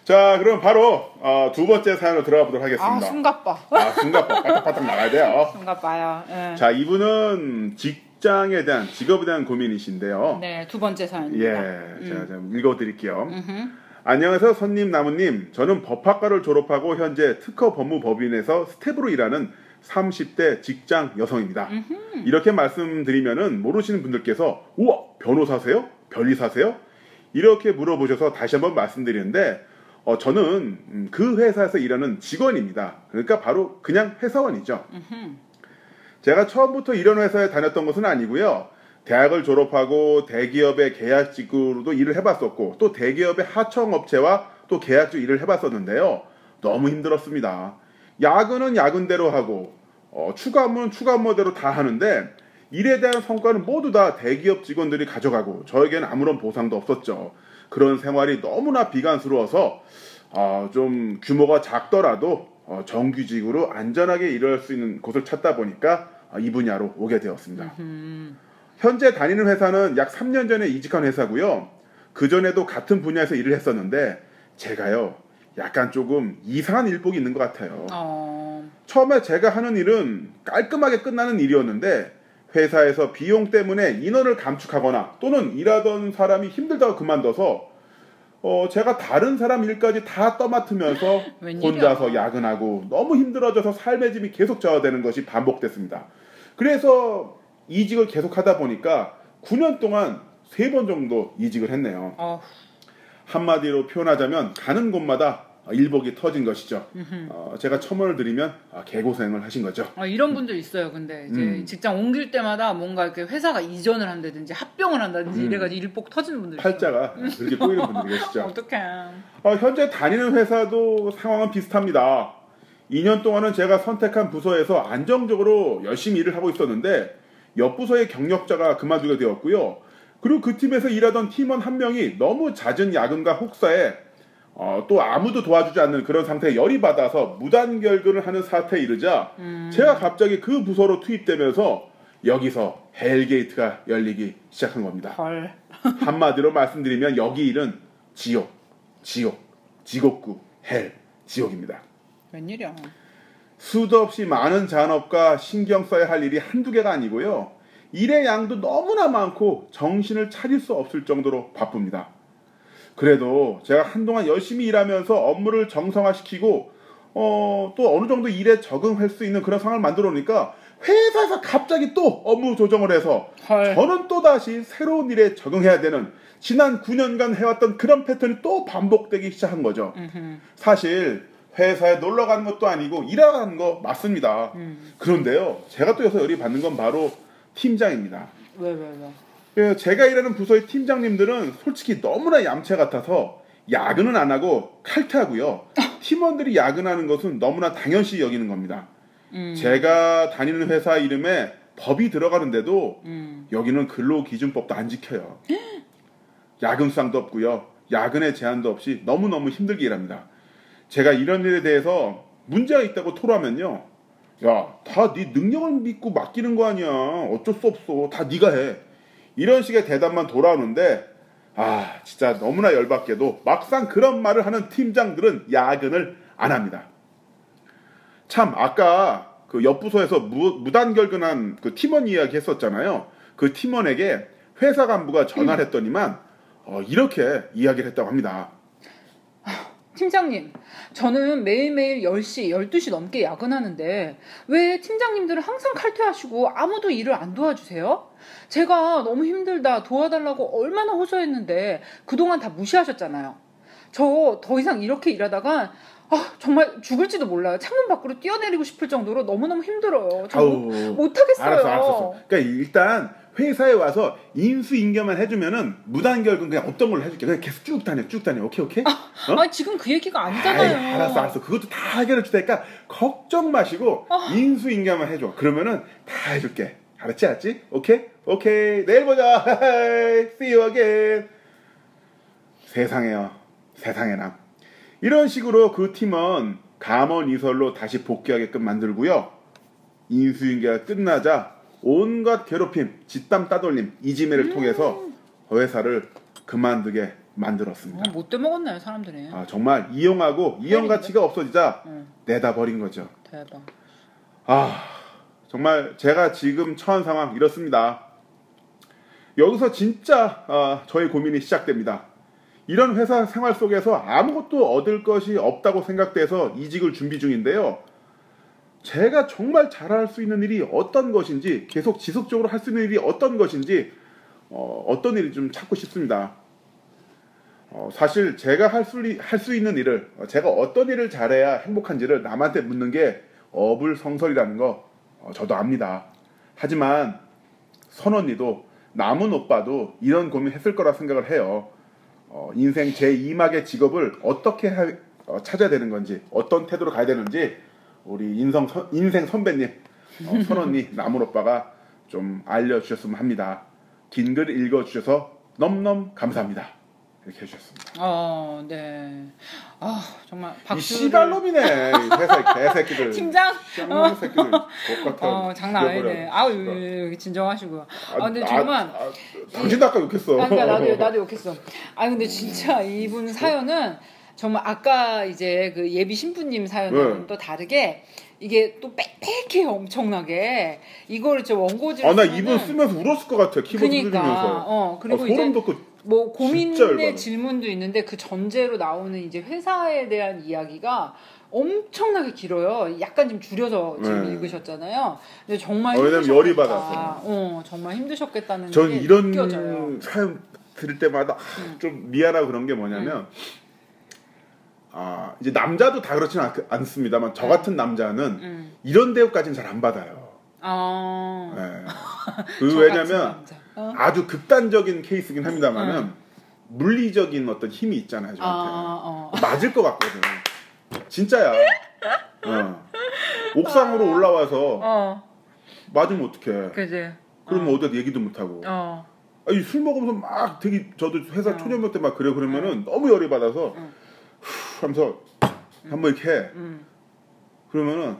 자, 그럼 바로 어, 두 번째 사연으로 들어가 보도록 아 하겠습니다. 숨가빠. 아, 숨가빠 바닥바닥 나가야 돼요. 숨가빠요. 예. 자, 이분은 직장에 대한 직업에 대한 고민이신데요. 네, 두 번째 예, 사연입니다. 제가 좀 읽어드릴게요. 음흠. 안녕하세요, 선님 나무님. 저는 법학과를 졸업하고 현재 특허 법무법인에서 스텝으로 일하는 30대 직장 여성입니다. 이렇게 말씀드리면은 모르시는 분들께서 우와 변호사세요? 변리사세요? 이렇게 물어보셔서 다시 한번 말씀드리는데 어, 저는 음, 그 회사에서 일하는 직원입니다. 그러니까 바로 그냥 회사원이죠. 제가 처음부터 이런 회사에 다녔던 것은 아니고요. 대학을 졸업하고 대기업의 계약직으로도 일을 해봤었고 또 대기업의 하청업체와 또 계약직 일을 해봤었는데요. 너무 힘들었습니다. 야근은 야근대로 하고 어, 추가 업무는 추가 업무대로 다 하는데 일에 대한 성과는 모두 다 대기업 직원들이 가져가고 저에게는 아무런 보상도 없었죠. 그런 생활이 너무나 비관스러워서 어, 좀 규모가 작더라도 어, 정규직으로 안전하게 일할 수 있는 곳을 찾다 보니까 어, 이 분야로 오게 되었습니다. 현재 다니는 회사는 약 3년 전에 이직한 회사고요. 그 전에도 같은 분야에서 일을 했었는데 제가요 약간 조금 이상한 일복이 있는 것 같아요. 어, 처음에 제가 하는 일은 깔끔하게 끝나는 일이었는데 회사에서 비용 때문에 인원을 감축하거나 또는 일하던 사람이 힘들다고 그만둬서 어, 제가 다른 사람 일까지 다 떠맡으면서. 혼자서 야근하고 너무 힘들어져서 삶의 짐이 계속 저하되는 것이 반복됐습니다. 그래서 이직을 계속 하다 보니까 9년 동안 세번 정도 이직을 했네요. 어, 한마디로 표현하자면 가는 곳마다 일복이 터진 것이죠. 어, 제가 첨언을 드리면 아, 개고생을 하신 거죠. 어, 이런 분들 있어요. 근데 이제 음. 직장 옮길 때마다 뭔가 이렇게 회사가 이전을 한다든지 합병을 한다든지 음. 이래가지고 일복 터지는 분들 있어요. 팔자가 그렇게 꼬이는 분들이 계시죠. 어떡해. 어, 현재 다니는 회사도 상황은 비슷합니다. 2년 동안은 제가 선택한 부서에서 안정적으로 열심히 일을 하고 있었는데 옆 부서의 경력자가 그만두게 되었고요. 그리고 그 팀에서 일하던 팀원 한 명이 너무 잦은 야근과 혹사에 어, 또 아무도 도와주지 않는 그런 상태에 열이 받아서 무단 결근을 하는 사태에 이르자 제가 갑자기 그 부서로 투입되면서 여기서 hell gate가 열리기 시작한 겁니다. 헐. 한마디로 말씀드리면 여기 일은 지옥, 지옥, 지옥구, hell, 지옥입니다. 웬일이야. 수도 없이 많은 잔업과 신경 써야 할 일이 한두 개가 아니고요. 일의 양도 너무나 많고 정신을 차릴 수 없을 정도로 바쁩니다. 그래도 제가 한동안 열심히 일하면서 업무를 정상화시키고 어, 또 어느 정도 일에 적응할 수 있는 그런 상황을 만들어 놓으니까 회사에서 갑자기 또 업무 조정을 해서 헐. 저는 또다시 새로운 일에 적응해야 되는 지난 9년간 해왔던 그런 패턴이 또 반복되기 시작한 거죠. 음흠. 사실 회사에 놀러 가는 것도 아니고 일하러 가는 거 맞습니다. 음. 그런데요, 제가 또 여기서 열이 받는 건 바로 팀장입니다. 왜, 왜, 왜. 예, 제가 일하는 부서의 팀장님들은 솔직히 너무나 얌체 같아서 야근은 안 하고 칼퇴하고요. 팀원들이 야근하는 것은 너무나 당연시 여기는 겁니다. 음. 제가 다니는 회사 이름에 법이 들어가는데도 음. 여기는 근로기준법도 안 지켜요. 야근상도 없고요. 야근의 제한도 없이 너무너무 힘들게 일합니다. 제가 이런 일에 대해서 문제가 있다고 토로하면요. 야, 다 네 능력을 믿고 맡기는 거 아니야. 어쩔 수 없어. 다 네가 해. 이런 식의 대답만 돌아오는데 아, 진짜 너무나 열받게도 막상 그런 말을 하는 팀장들은 야근을 안 합니다. 참 아까 그 옆부서에서 무, 무단결근한 그 팀원 이야기 했었잖아요. 그 팀원에게 회사 간부가 전화를 했더니만 어, 이렇게 이야기를 했다고 합니다. 팀장님, 저는 매일매일 10시, 12시 넘게 야근하는데 왜 팀장님들은 항상 칼퇴하시고 아무도 일을 안 도와주세요? 제가 너무 힘들다 도와달라고 얼마나 호소했는데 그동안 다 무시하셨잖아요. 저 더 이상 이렇게 일하다가 아, 정말 죽을지도 몰라요. 창문 밖으로 뛰어내리고 싶을 정도로 너무너무 힘들어요. 저 못, 아우, 못하겠어요. 알았어, 알았어. 그러니까 일단 회사에 와서 인수인계만 해주면은 무단결근 그냥 없던 걸로 해줄게. 그냥 계속 쭉 다녀, 쭉 다녀. 오케이, 오케이? 어? 아니, 지금 그 얘기가 아니잖아요. 아이, 알았어, 알았어. 그것도 다 해결해 줄 테니까 걱정 마시고 아. 인수인계만 해줘. 그러면은 다 해줄게. 알았지, 알았지? 오케이, 오케이. 내일 보자. See you again. 세상에요, 세상에나. 이런 식으로 그 팀은 감원 이설로 다시 복귀하게끔 만들고요. 인수인계가 끝나자 온갖 괴롭힘, 짓땀 따돌림, 이지매를 통해서 회사를 그만두게 만들었습니다. 어, 못돼 먹었나요, 사람들이? 아, 정말 이용하고 이용 가치가 없어지자 응, 내다 버린 거죠. 대박. 아, 정말 제가 지금 처한 상황 이렇습니다. 여기서 진짜 아, 저의 고민이 시작됩니다. 이런 회사 생활 속에서 아무것도 얻을 것이 없다고 생각돼서 이직을 준비 중인데요. 제가 정말 잘할 수 있는 일이 어떤 것인지, 계속 지속적으로 할 수 있는 일이 어떤 것인지, 어, 어떤 일이 좀 찾고 싶습니다. 어, 사실 제가 할 수 할 수 있는 일을, 어, 제가 어떤 일을 잘해야 행복한지를 남한테 묻는 게 어불성설이라는 거 어, 저도 압니다. 하지만 선 언니도 남은 오빠도 이런 고민했을 거라 생각을 해요. 어, 인생 제 2막의 직업을 어떻게 하- 어, 찾아야 되는 건지 어떤 태도로 가야 되는지 우리 인성 선- 인생 선배님 어, 선 언니 남은 오빠가 좀 알려주셨으면 합니다. 긴 글 읽어주셔서 넘넘 감사합니다. 이렇게 해주셨습니다. 어, 네. 아, 정말 이 박수. 씨발놈이네 이 회사 개새끼들. 팀장. 쌍놈 새끼들. 어, 장난 아니네. 아우, 여기 진정하시고. 아, 근데 정말. 아, 당신도 아까 욕했어. 아, 그러니까 나도 나도 욕했어. 아 근데 진짜 이분 사연은 정말 아까 이제 그 예비 신부님 사연은 네. 또 다르게 이게 또 빽빽해요 엄청나게 이거를 저 원고지를 아, 나 쓰면은 이분 쓰면서 울었을 것 같아. 키보드 그니까 들으면서. 어 그리고 아, 이제 소름 돋고. 뭐 고민의. 질문도 있는데 그 전제로 나오는 이제 회사에 대한 이야기가 엄청나게 길어요. 약간 좀 줄여서 지금 네. 읽으셨잖아요. 근데 정말 어, 왜냐면. 열이 받아서. 어, 정말 힘드셨겠다는 전게 이런 느껴져요. 사연 들을 때마다 아, 음. 좀 미안하고 그런 게 뭐냐면 아 이제 남자도 다 그렇지는 않, 않습니다만 저 같은 남자는 음. 이런 대우까지는 잘 안 받아요. 아. 예. 저그 왜냐면. 어? 아주 극단적인 케이스긴 합니다만은 음. 물리적인 어떤 힘이 있잖아요 저한테. 아, 어. 맞을 것 같거든. 진짜야. 어. 옥상으로 올라와서 어, 맞으면 어떡해. 그지. 그러면 어디 얘기도 못하고. 어. 아니, 술 먹으면서 막 되게 저도 회사 어. 초년부 때막 그래 그러면은 너무 열이 받아서 하면서 한번 이렇게 해. 음. 그러면은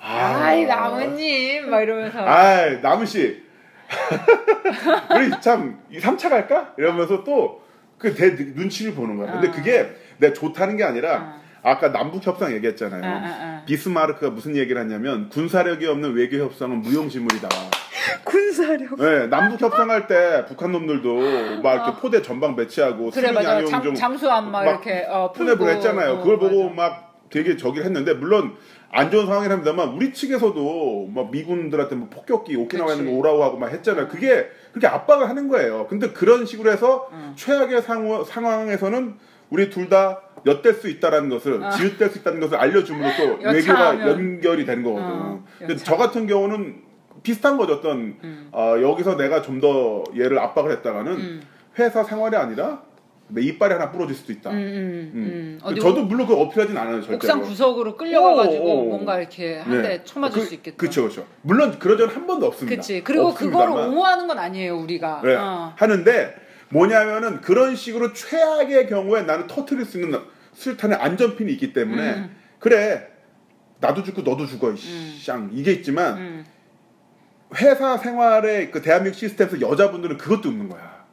아이 나무님 막 이러면서. 아이 남은 씨 우리 참 3차 갈까? 이러면서 또 그 대 눈치를 보는 거야. 근데 어. 그게 내가 좋다는 게 아니라 어. 아까 남북 협상 얘기했잖아요. 아, 아, 아. 비스마르크가 무슨 얘기를 했냐면 군사력이 없는 외교 협상은 무용지물이다. 군사력. 네, 남북 협상할 때 북한 놈들도 막 이렇게 어. 포대 전방 배치하고 그래 맞아. 잠, 좀 잠수함 막, 막 이렇게 어, 풀고. 했잖아요. 어, 그걸 보고 맞아. 막 되게 저기를 했는데 물론 안 좋은 상황이긴 합니다만 우리 측에서도 막 미군들한테 뭐 폭격기 오키나와 있는 거. 오라고 하고 막 했잖아요. 그게 그렇게 압박을 하는 거예요. 근데 그런 식으로 해서 응. 최악의 상황, 상황에서는 우리 둘 다 엿댈 수 있다라는 것을 아. 지읒댈 수 있다는 것을 알려줌으로써. 외교가 연결이 되는 거거든. 어, 근데. 저 같은 경우는 비슷한 거죠. 어떤 음. 어, 여기서 내가 좀 더 얘를 압박을 했다가는 음. 회사 생활이 아니라 내 이빨이 하나 부러질 수도 있다. 음, 음, 음. 음. 어디 저도 물론 그걸 어필하진 않아요. 절대로. 옥상 구석으로 끌려가가지고 오, 오, 오. 뭔가 이렇게 한대 네. 쳐맞을 그, 수 있겠다. 그렇죠, 그렇죠. 물론 그런 적은 한 번도 없습니다. 그치. 그리고 없습니다만. 그거를 옹호하는 건 아니에요, 우리가. 네, 어. 하는데 뭐냐면은 그런 식으로 최악의 경우에 나는 터트릴 수 있는 술탄의 안전핀이 있기 때문에 음. 그래 나도 죽고 너도 죽어 음. 쌍 이게 있지만 음. 회사 생활의 그 대한민국 시스템에서 여자분들은 그것도 없는 거야.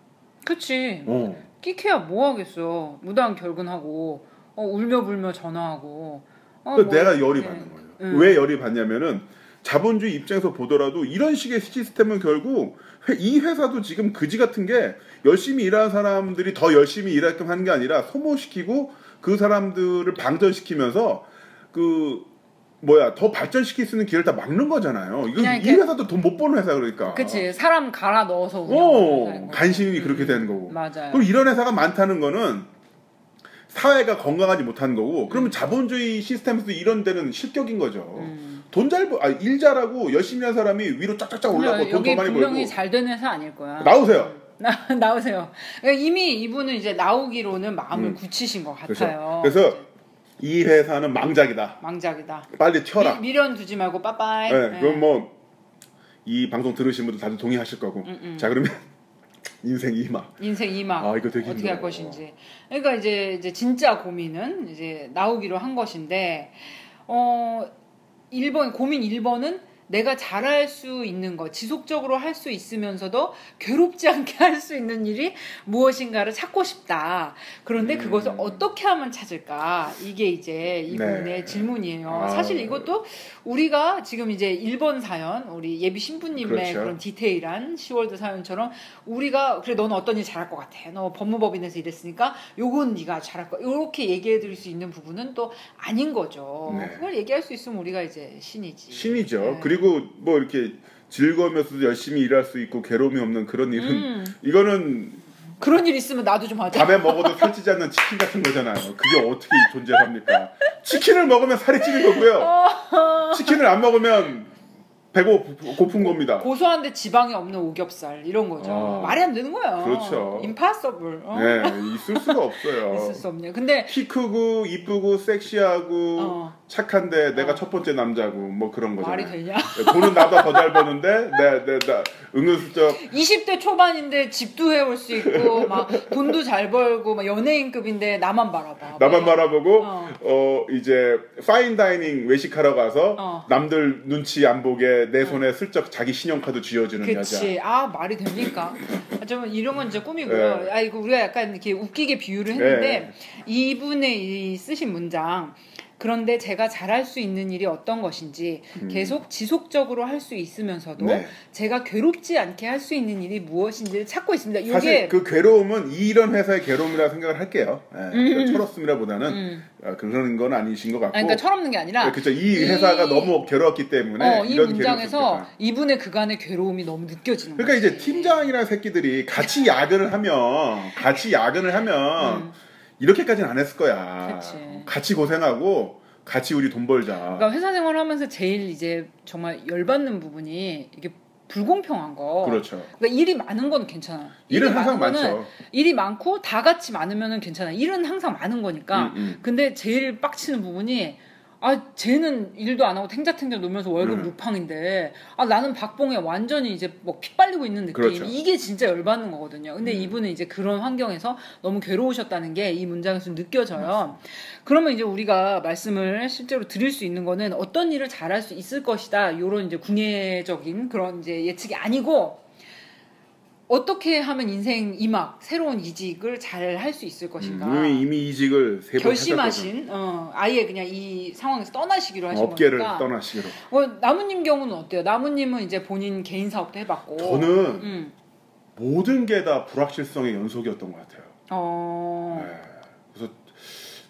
그치. 어. 끼케야 뭐 하겠어. 무단 결근하고, 어, 울며 불며 전화하고. 어, 그뭐 내가 열이 이렇게. 받는 거예요. 음. 왜 열이 받냐면은 자본주의 입장에서 보더라도 이런 식의 시스템은 결국 회- 이 회사도 지금 그지 같은 게 열심히 일하는 사람들이 더 열심히 일하게끔 하는 게 아니라 소모시키고 그 사람들을 방전시키면서 그 뭐야 더 발전시킬 수 있는 기회를 다 막는 거잖아요. 이거 그냥 이 이렇게- 회사도 돈 못 버는 회사 그러니까. 그치 사람 갈아 넣어서 운영하는 어. 간신히 음. 그렇게 되는 거고. 맞아요. 그럼 이런 회사가 많다는 거는 사회가 건강하지 못하는 거고, 그러면 자본주의 시스템에서 이런 데는 실격인 거죠. 음. 돈 잘, 벌, 아, 일 잘하고 열심히 하는 사람이 위로 쫙쫙쫙 올라가고 돈 더 여기 많이 분명히 벌고. 잘 되는 회사 아닐 거야. 나오세요. 나, 나오세요. 그러니까 이미 이분은 이제 나오기로는 마음을 음. 굳히신 것 그렇죠. 같아요. 그래서 이 회사는 망작이다. 망작이다. 빨리 튀어라. 미, 련 두지 말고 빠빠이. 네, 네. 그럼 뭐, 이 방송 들으신 분들 다들 동의하실 거고. 음, 음. 자, 그러면 인생 이막. 인생 이막 아, 이거 되게 어떻게 할 힘들어. 것인지. 그러니까 이제 이제 진짜 고민은 이제 나오기로 한 것인데 어 1번 고민 1번은 내가 잘할 수 있는 것, 지속적으로 할 수 있으면서도 괴롭지 않게 할 수 있는 일이 무엇인가를 찾고 싶다. 그런데 음. 그것을 어떻게 하면 찾을까? 이게 이제 이분의 네. 질문이에요. 아. 사실 이것도 우리가 지금 이제 1번 사연, 우리 예비 신부님의 그렇죠. 그런 디테일한 10월드 사연처럼 우리가 그래 너는 어떤 일 잘할 것 같아. 너 법무법인에서 일했으니까 요건 네가 잘할 거. 이렇게 얘기해 드릴 수 있는 부분은 또 아닌 거죠. 네. 그걸 얘기할 수 있으면 우리가 이제 신이지. 신이죠. 네. 그리고 뭐 이렇게 즐거우면서도 열심히 일할 수 있고 괴로움이 없는 그런 일은 음, 이거는 그런 일 있으면 나도 좀 하자. 밤에 먹어도 살찌지 않는 치킨 같은 거잖아요. 그게 어떻게 존재합니까? 치킨을 먹으면 살이 찌는 거고요. 치킨을 안 먹으면 배고 고픈 겁니다. 고소한데 지방이 없는 오겹살 이런 거죠. 아. 말이 안 되는 거예요. 그렇죠. 임파서블. 어? 네, 있을 수가 없어요. 있을 수 없네. 근데 키 크고 이쁘고 섹시하고 어. 착한데 내가 어. 첫 번째 남자고 뭐 그런 거잖아요. 말이 되냐? 돈은 나보다 더 잘 버는데 내, 내, 나 은근슬쩍 20대 초반인데 집도 해올 수 있고 막 돈도 잘 벌고 막 연예인급인데 나만 바라봐. 나만 막 바라보고 어. 어 이제 fine dining 외식하러 가서 어. 남들 눈치 안 보게 내 손에 슬쩍 자기 신용카드 쥐어주는 여자. 그치. 아, 말이 됩니까? 아, 좀 이런 건 진짜 꿈이고요. 네. 아, 이거 우리가 약간 이렇게 웃기게 비유를 했는데, 이분의 이 쓰신 문장, 그런데 제가 잘할 수 있는 일이 어떤 것인지 계속 지속적으로 할 수 있으면서도 음. 네. 제가 괴롭지 않게 할 수 있는 일이 무엇인지를 찾고 있습니다. 사실 이게 그 괴로움은 이런 회사의 괴로움이라 생각을 할게요. 예, 음. 철없음이라보다는 음. 아, 그런 건 아니신 것 같고. 아니, 그러니까 철없는 게 아니라 그렇죠. 이 이- 회사가 너무 괴로웠기 때문에 어, 이 문장에서 이분의 그간의 괴로움이 너무 느껴지는 그러니까 거지. 이제 팀장이라는 새끼들이 같이 야근을 하면 같이 야근을 하면 음. 이렇게까지는 안 했을 거야. 그치. 같이 고생하고 같이 우리 돈 벌자. 그러니까 회사 생활하면서 제일 이제 정말 열받는 부분이 이게 불공평한 거. 그렇죠. 그러니까 일이 많은 건 괜찮아. 일은 일이 항상 많죠. 일이 많고 다 같이 많으면 괜찮아. 일은 항상 많은 거니까. 음, 음. 근데 제일 빡치는 부분이 아 쟤는 일도 안 하고 탱자탱자 놀면서 월급 음. 루팡인데 아 나는 박봉에 완전히 이제 뭐 피 빨리고 있는 느낌 그렇죠. 이게 진짜 열받는 거거든요 근데 음. 이분은 이제 그런 환경에서 너무 괴로우셨다는 게 이 문장에서 느껴져요 그러면 이제 우리가 말씀을 실제로 드릴 수 있는 거는 어떤 일을 잘할 수 있을 것이다 요런 이제 궁예적인 그런 이제 예측이 아니고 어떻게 하면 인생 이막 새로운 이직을 잘 할 수 있을 것인가 음, 이미, 이직을 결심하신 어, 아예 그냥 이 상황에서 떠나시기로 하신 업계를 거니까 떠나시기로. 어, 나무님 경우는 어때요? 나무님은 이제 본인 개인 사업도 해봤고 저는 음. 모든 게 다 불확실성의 연속이었던 것 같아요. 어, 네. 그래서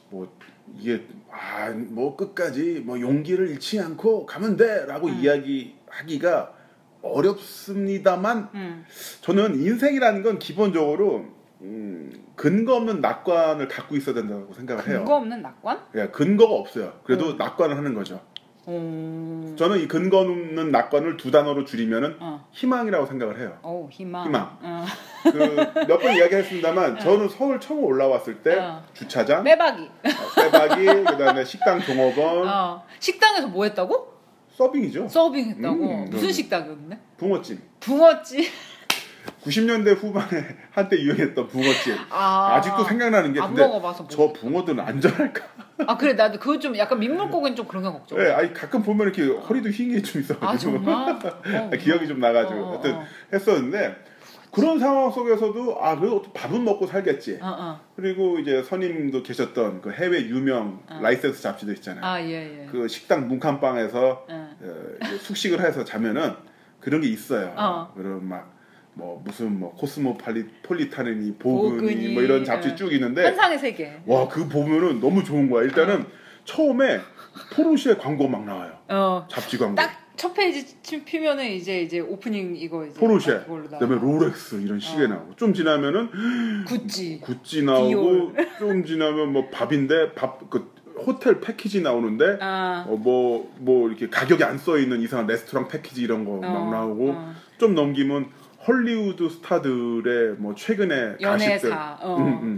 뭐 이게 아 뭐 끝까지 뭐 용기를 잃지 않고 가면 돼라고 음. 이야기하기가 어렵습니다만 음. 저는 인생이라는 건 기본적으로 음, 근거 없는 낙관을 갖고 있어야 된다고 생각을 해요. 근거 없는 낙관? 예, 근거가 없어요. 그래도 음. 낙관을 하는 거죠. 어, 저는 이 근거 없는 낙관을 두 단어로 줄이면은 어, 희망이라고 생각을 해요. 어, 희망. 희망. 어. 그몇 번 이야기했습니다만 저는 서울 처음 올라왔을 때 어. 주차장, 빼박이. 어, 빼박이, 그다음에 식당 종업원, 어. 식당에서 뭐 했다고? 서빙이죠. 서빙 했다고? 음, 무슨 음. 식당이었는데? 붕어찜. 붕어찜. 90년대 후반에 한때 유행했던 붕어찜. 아, 아직도 생각나는 게안 근데 저 뭐. 붕어들은 안전할까? 아 그래 나도 그거 좀 약간 민물고기는 좀 그런 게 걱정. 네, 아니 가끔 보면 이렇게 허리도 휭게 좀 있어가지고 아 정말? 어, 기억이 좀 나가지고 어, 어, 하여튼 어. 했었는데 그런 상황 속에서도 아 그래도 밥은 먹고 살겠지. 어, 어. 그리고 이제 선임도 계셨던 그 해외 유명 어. 라이센스 잡지도 있잖아요. 아, 예, 예. 그 식당 문간방에서 예. 어, 숙식을 해서 자면은 그런 게 있어요. 어. 그런 막 뭐 무슨 뭐 코스모폴리탄이니 보그니, 보그니, 뭐 이런 잡지 예. 쭉 있는데 환상의 세계. 와 그 보면은 너무 좋은 거야. 일단은 처음에 포르쉐 광고 막 나와요. 어. 잡지 광고. 딱 첫 페이지 침 피면은 이제 이제 오프닝 이거 이제 포르쉐. 나와. 그다음에 롤렉스 이런 시계 어. 나오고 좀 지나면은 구찌. 구찌 나오고 좀 지나면 뭐 밥인데 밥 그 호텔 패키지 나오는데 아. 어뭐뭐 이렇게 가격이 안 써 있는 이상한 레스토랑 패키지 이런 거막 어, 나오고 어. 좀 넘기면 헐리우드 스타들의 뭐 최근에 연애사. 어. 음, 음.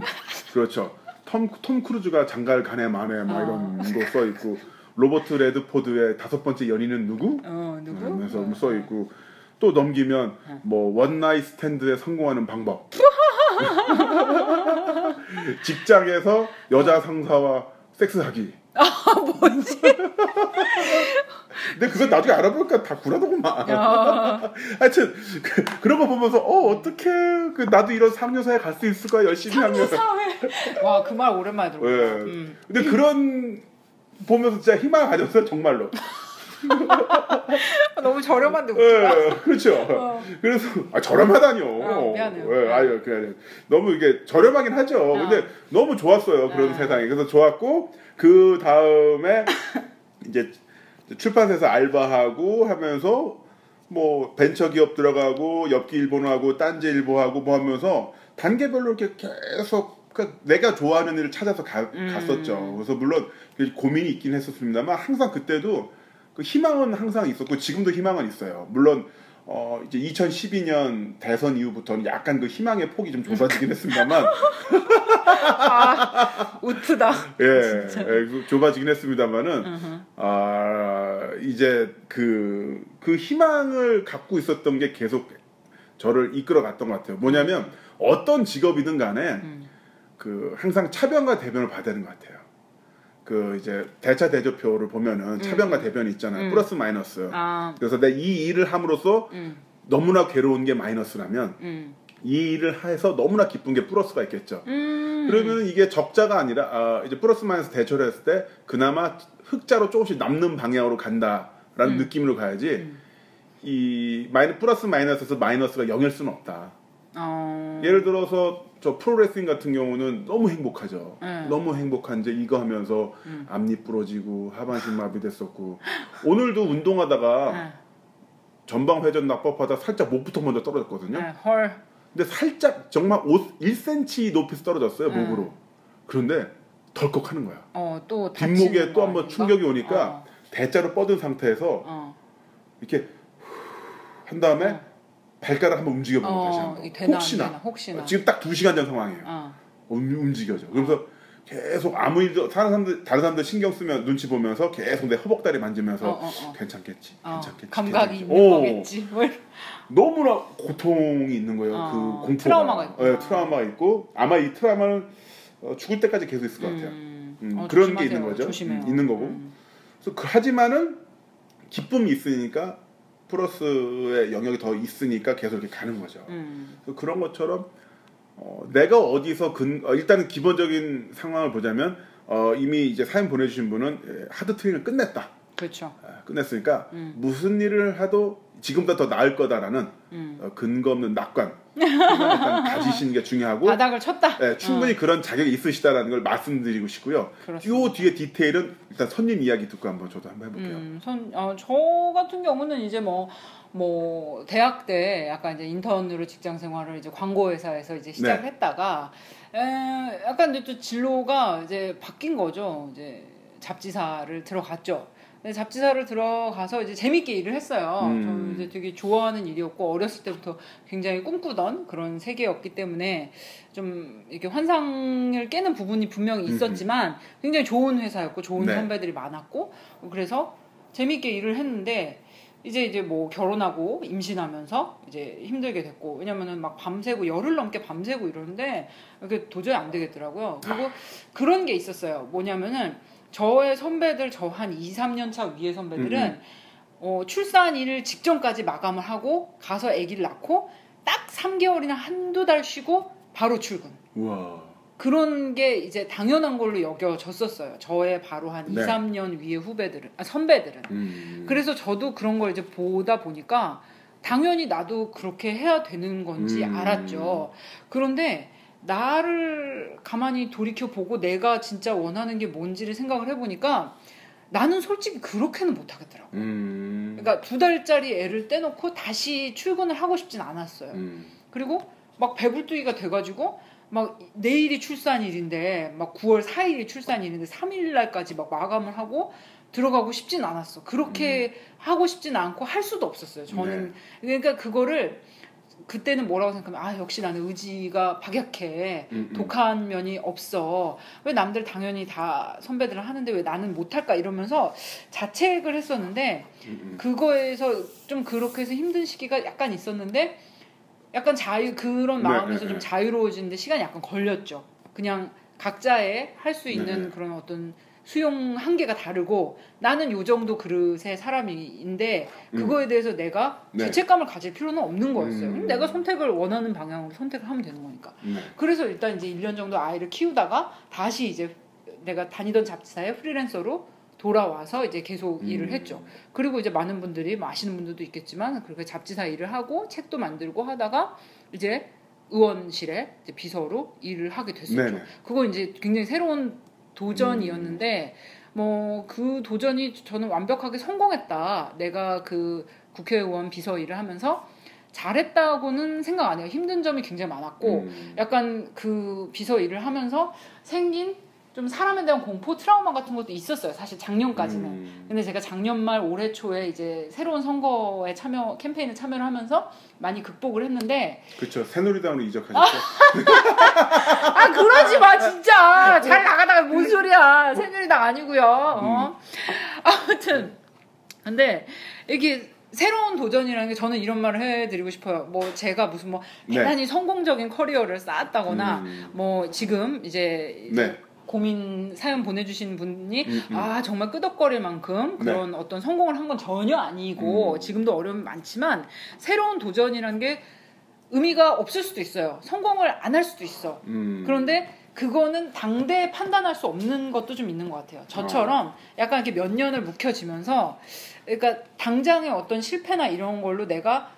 그렇죠 톰, 톰 크루즈가 장가를 가네 마네 막 어. 이런 거 써 있고 로버트 레드포드의 다섯 번째 연인은 누구? 어, 누구? 하면서 어. 써 있고 또 넘기면 어. 뭐 one night stand에 성공하는 방법 직장에서 여자 상사와 섹스하기 아, 뭐지? 근데 그건 나중에 알아보니까 다 구라더구만 야. 하여튼 그, 런거 보면서 어 어떻게 그 나도 이런 상여사에 갈 수 있을까 열심히 하면 사회. 와, 그 말 오랜만에 들어본다. 예. 음. 근데 그런 보면서 진짜 희망을 가졌어요 정말로 너무 저렴한데 웃기다. 예, 그렇죠 어. 그래서 아 저렴하다뇨. 어, 미안해요. 예, 아유 그래 너무 이게 저렴하긴 하죠. 어. 근데 너무 좋았어요 그런 어. 세상이. 그래서 좋았고 그 다음에 이제 출판사에서 알바하고 하면서 뭐 벤처 기업 들어가고 엽기 일본하고 딴지 일보하고 뭐 하면서 단계별로 이렇게 계속 그 내가 좋아하는 일을 찾아서 가, 음. 갔었죠. 그래서 물론 고민이 있긴 했었습니다만 항상 그때도 그 희망은 항상 있었고 지금도 희망은 있어요. 물론 어 이제 2012년 대선 이후부터는 약간 그 희망의 폭이 좀 좁아지긴 했습니다만 아, 우트다. 예, 예, 그 좁아지긴 했습니다만은. 아 이제 그그 희망을 갖고 있었던 게 계속 저를 이끌어갔던 것 같아요. 뭐냐면 어떤 직업이든 간에 음. 그 항상 차변과 대변을 받아야 되는 것 같아요. 그 이제 대차 대조표를 보면은 차변과 대변이 있잖아요. 음. 플러스 마이너스. 아, 그래서 내이 일을 함으로써 음, 너무나 괴로운 게 마이너스라면 음. 이 일을 해서 너무나 기쁜 게 플러스가 있겠죠. 음. 그러면 이게 적자가 아니라 아, 이제 플러스 마이너스 대처를 했을 때 그나마 흑자로 조금씩 남는 방향으로 간다라는 음. 느낌으로 가야지 음. 이 마이너 플러스 마이너스에서 마이너스가 0일 수는 없다. 어. 예를 들어서 저 프로레슬링 같은 경우는 너무 행복하죠. 네. 너무 행복한데 이거 하면서 음. 앞니 부러지고 하반신 마비됐었고 오늘도 운동하다가 네. 전방 회전 낙법하다 살짝 목부터 먼저 떨어졌거든요. 네, 헐. 근데 살짝 정말 5, 1cm 높이서 떨어졌어요 네. 목으로. 그런데 덜컥 하는 거야. 어, 또 뒷목에 또거 한번? 충격이 오니까 어, 대자로 뻗은 상태에서 어. 이렇게 한 다음에 어. 발가락 한번 움직여보고 다시 어, 한번. 이 되나 안 혹시나. 되나, 혹시나. 지금 딱 두 시간 전 상황이에요. 어. 움- 움직여져. 그래서 계속 아무 일도 다른 사람들 다른 사람들 신경 쓰면 눈치 보면서 계속 내 허벅다리 만지면서 어, 어, 어. 괜찮겠지, 어, 괜찮겠지. 감각이 괜찮겠지. 있는 오, 거겠지. 뭐 이런- 너무나 고통이 있는 거예요. 어, 그 공포가. 트라우마가 있구나. 네, 트라우마가 있고 아마 이 트라우마는 어, 죽을 때까지 계속 있을 것 같아요. 음, 음, 어, 그런 게 조심하세요. 있는 거죠. 음, 있는 거고. 음. 그래서 그, 하지만은 기쁨이 있으니까 플러스의 영역이 더 있으니까 계속 이렇게 가는 거죠. 음. 그런 것처럼 어, 내가 어디서 근 어, 일단은 기본적인 상황을 보자면 어, 이미 이제 사연 보내주신 분은 예, 하드 트레이닝을 끝냈다. 그렇죠. 아, 끝냈으니까 음. 무슨 일을 하도 지금보다 더 나을 거다라는 음. 어, 근거 없는 낙관 가지시는 게 중요하고 바닥을 쳤다. 예, 충분히 그런 자격이 있으시다라는 걸 말씀드리고 싶고요. 그렇습니다. 요 뒤에 디테일은 일단 손님 이야기 듣고 한번 저도 한번 해볼게요. 음, 선, 어, 저 같은 경우는 이제 뭐, 뭐, 대학 때 약간 이제 인턴으로 직장 생활을 이제 광고 회사에서 이제 시작을 네. 했다가, 에, 약간 이제 또 진로가 이제 바뀐 거죠. 이제 잡지사를 들어갔죠. 근데 잡지사를 들어가서 이제 재밌게 일을 했어요. 음. 저는 이제 되게 좋아하는 일이었고, 어렸을 때부터 굉장히 꿈꾸던 그런 세계였기 때문에 좀 이렇게 환상을 깨는 부분이 분명히 있었지만, 굉장히 좋은 회사였고, 좋은 네. 선배들이 많았고, 그래서 재밌게 일을 했는데 이제 이제 뭐 결혼하고 임신하면서 이제 힘들게 됐고 왜냐면은 막 밤새고 열흘 넘게 밤새고 이러는데 그게 도저히 안 되겠더라고요. 그리고 그런 게 있었어요. 뭐냐면은 저의 선배들 저 한 2, 3년 차 위의 선배들은 음, 어, 출산일을 직전까지 마감을 하고 가서 아기를 낳고 딱 3개월이나 한두 달 쉬고 바로 출근. 우와. 그런 게 이제 당연한 걸로 여겨졌었어요. 저의 바로 한 네. 2, 3년 위에 후배들은, 아, 선배들은. 음. 그래서 저도 그런 걸 이제 보다 보니까 당연히 나도 그렇게 해야 되는 건지 음. 알았죠. 그런데 나를 가만히 돌이켜 보고 내가 진짜 원하는 게 뭔지를 생각을 해보니까 나는 솔직히 그렇게는 못하겠더라고. 음. 그러니까 두 달짜리 애를 떼놓고 다시 출근을 하고 싶진 않았어요. 음. 그리고 막 배불뚝이가 돼가지고 막 내일이 출산일인데 막 9월 4일이 출산일인데 3일 날까지 막 마감을 하고 들어가고 싶진 않았어. 그렇게 하고 싶진 않고 할 수도 없었어요. 저는 그러니까 그거를 그때는 뭐라고 생각하면 아 역시 나는 의지가 박약해 음, 음. 독한 면이 없어 왜 남들 당연히 다 선배들은 하는데 왜 나는 못할까 이러면서 자책을 했었는데 음, 음. 그거에서 좀 그렇게 해서 힘든 시기가 약간 있었는데 약간 자유 그런 네, 마음에서 네, 좀 네. 자유로워지는데 시간이 약간 걸렸죠. 그냥 각자의 할 수 있는 네, 네. 그런 어떤 수용 한계가 다르고 나는 요 정도 그릇의 사람인데 그거에 대해서 내가 음. 네. 죄책감을 가질 필요는 없는 거였어요. 음. 내가 선택을 원하는 방향으로 선택을 하면 되는 거니까. 네. 그래서 일단 이제 1년 정도 아이를 키우다가 다시 이제 내가 다니던 잡지사에 프리랜서로 돌아와서 이제 계속 음. 일을 했죠. 그리고 이제 많은 분들이 뭐 아시는 분들도 있겠지만 그렇게 잡지사 일을 하고 책도 만들고 하다가 이제 의원실에 이제 비서로 일을 하게 됐었죠. 네네. 그거 이제 굉장히 새로운 도전이었는데 뭐 그 도전이 저는 완벽하게 성공했다. 내가 그 국회의원 비서 일을 하면서 잘했다고는 생각 안 해요. 힘든 점이 굉장히 많았고 음. 약간 그 비서 일을 하면서 생긴 좀 사람에 대한 공포 트라우마 같은 것도 있었어요. 사실 작년까지는. 음. 근데 제가 작년 말 올해 초에 이제 새로운 선거에 참여 캠페인에 참여를 하면서 많이 극복을 했는데 그렇죠. 새누리당으로 이적하셨죠. 아 그러지 마 진짜 잘 나가다가 뭔 소리야 새누리당 아니고요 어? 아무튼 근데 이게 새로운 도전이라는 게 저는 이런 말을 해드리고 싶어요 뭐 제가 무슨 뭐 네. 대단히 성공적인 커리어를 쌓았다거나 음. 뭐 지금 이제, 이제 네. 고민 사연 보내주신 분이 음, 음. 아 정말 끄덕거릴 만큼 그런 어떤 성공을 한 건 전혀 아니고 음. 지금도 어려움이 많지만 새로운 도전이라는 게 의미가 없을 수도 있어요 성공을 안 할 수도 있어 음. 그런데 그거는 당대에 판단할 수 없는 것도 좀 있는 것 같아요. 저처럼 약간 이렇게 몇 년을 묵혀지면서 그러니까 당장의 어떤 실패나 이런 걸로 내가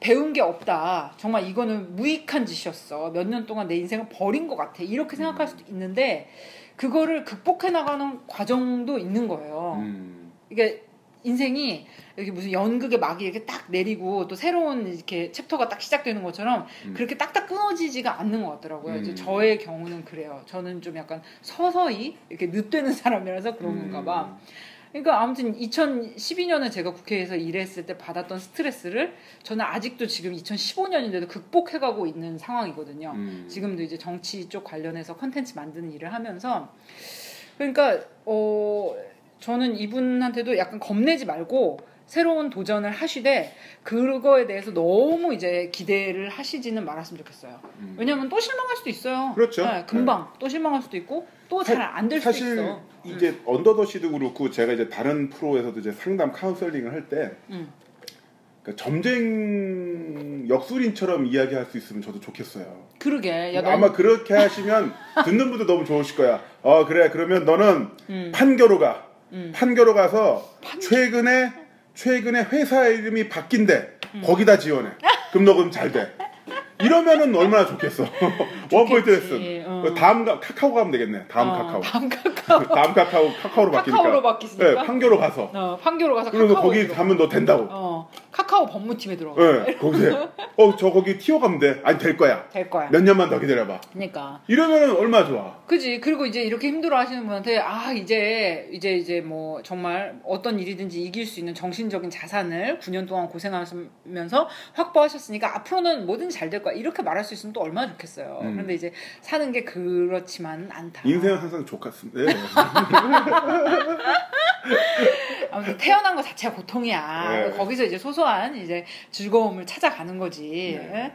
배운 게 없다. 정말 이거는 무익한 짓이었어. 몇 년 동안 내 인생을 버린 것 같아. 이렇게 생각할 수도 있는데 그거를 극복해 나가는 과정도 있는 거예요. 음. 이게 인생이 여기 무슨 연극의 막이 이렇게 딱 내리고 또 새로운 이렇게 챕터가 딱 시작되는 것처럼 음. 그렇게 딱딱 끊어지지가 않는 것 같더라고요. 음. 저의 경우는 그래요. 저는 좀 약간 서서히 이렇게 늦되는 사람이라서 그런 음. 건가 봐. 그러니까 아무튼 2012년에 제가 국회에서 일했을 때 받았던 스트레스를 저는 아직도 지금 2015년인데도 극복해가고 있는 상황이거든요. 음. 지금도 이제 정치 쪽 관련해서 컨텐츠 만드는 일을 하면서 그러니까 어 저는 이분한테도 약간 겁내지 말고 새로운 도전을 하시되 그거에 대해서 너무 이제 기대를 하시지는 말았으면 좋겠어요. 음. 왜냐하면 또 실망할 수도 있어요. 그렇죠. 네, 금방 또 실망할 수도 있고 또 사- 잘안 될 수도 사실 있어. 이게 언더더시도 그렇고 제가 이제 다른 프로에서도 이제 상담 카운셀링을 할때 음. 그러니까 점쟁 역술인처럼 이야기할 수 있으면 저도 좋겠어요. 그러게. 야, 너무, 아마 그렇게 하시면 듣는 분도 너무 좋으실 거야. 어 그래 그러면 너는 음. 판교로 가. 음. 판교로 가서 판교? 최근에 최근에 회사 이름이 바뀐대. 음. 거기다 지원해. 그럼 너 그럼 잘 돼. 이러면은 얼마나 좋겠어. 원포인트. 레슨. 어. 다음 가, 카카오 가면 되겠네. 다음 어, 카카오. 다음 카카오. 다음 카카오 카카오로 바뀌니까. 카카오로 바뀌으니까. 네, 판교로 가서. 어, 판교로 가서 카카오 거기 가면 너 된다고. 어, 카카오 법무팀에 들어가. 네, 거기서 어 저 거기 튀어 가면 돼. 아니 될 거야. 될 거야. 몇 년만 더 기다려봐. 그러니까. 이러면은 얼마 나 좋아. 그지 그리고 이제 이렇게 힘들어 하시는 분한테 아 이제 이제 이제 뭐 정말 어떤 일이든지 이길 수 있는 정신적인 자산을 9년 동안 고생하면서 확보하셨으니까 앞으로는 뭐든 잘 될 거야 이렇게 말할 수 있으면 또 얼마나 좋겠어요 음. 그런데 이제 사는 게 그렇지만 않다 인생은 항상 좋겠습니다. 네. 아무튼 태어난 것 자체가 고통이야 네. 거기서 이제 소소한 이제 즐거움을 찾아가는 거지 네.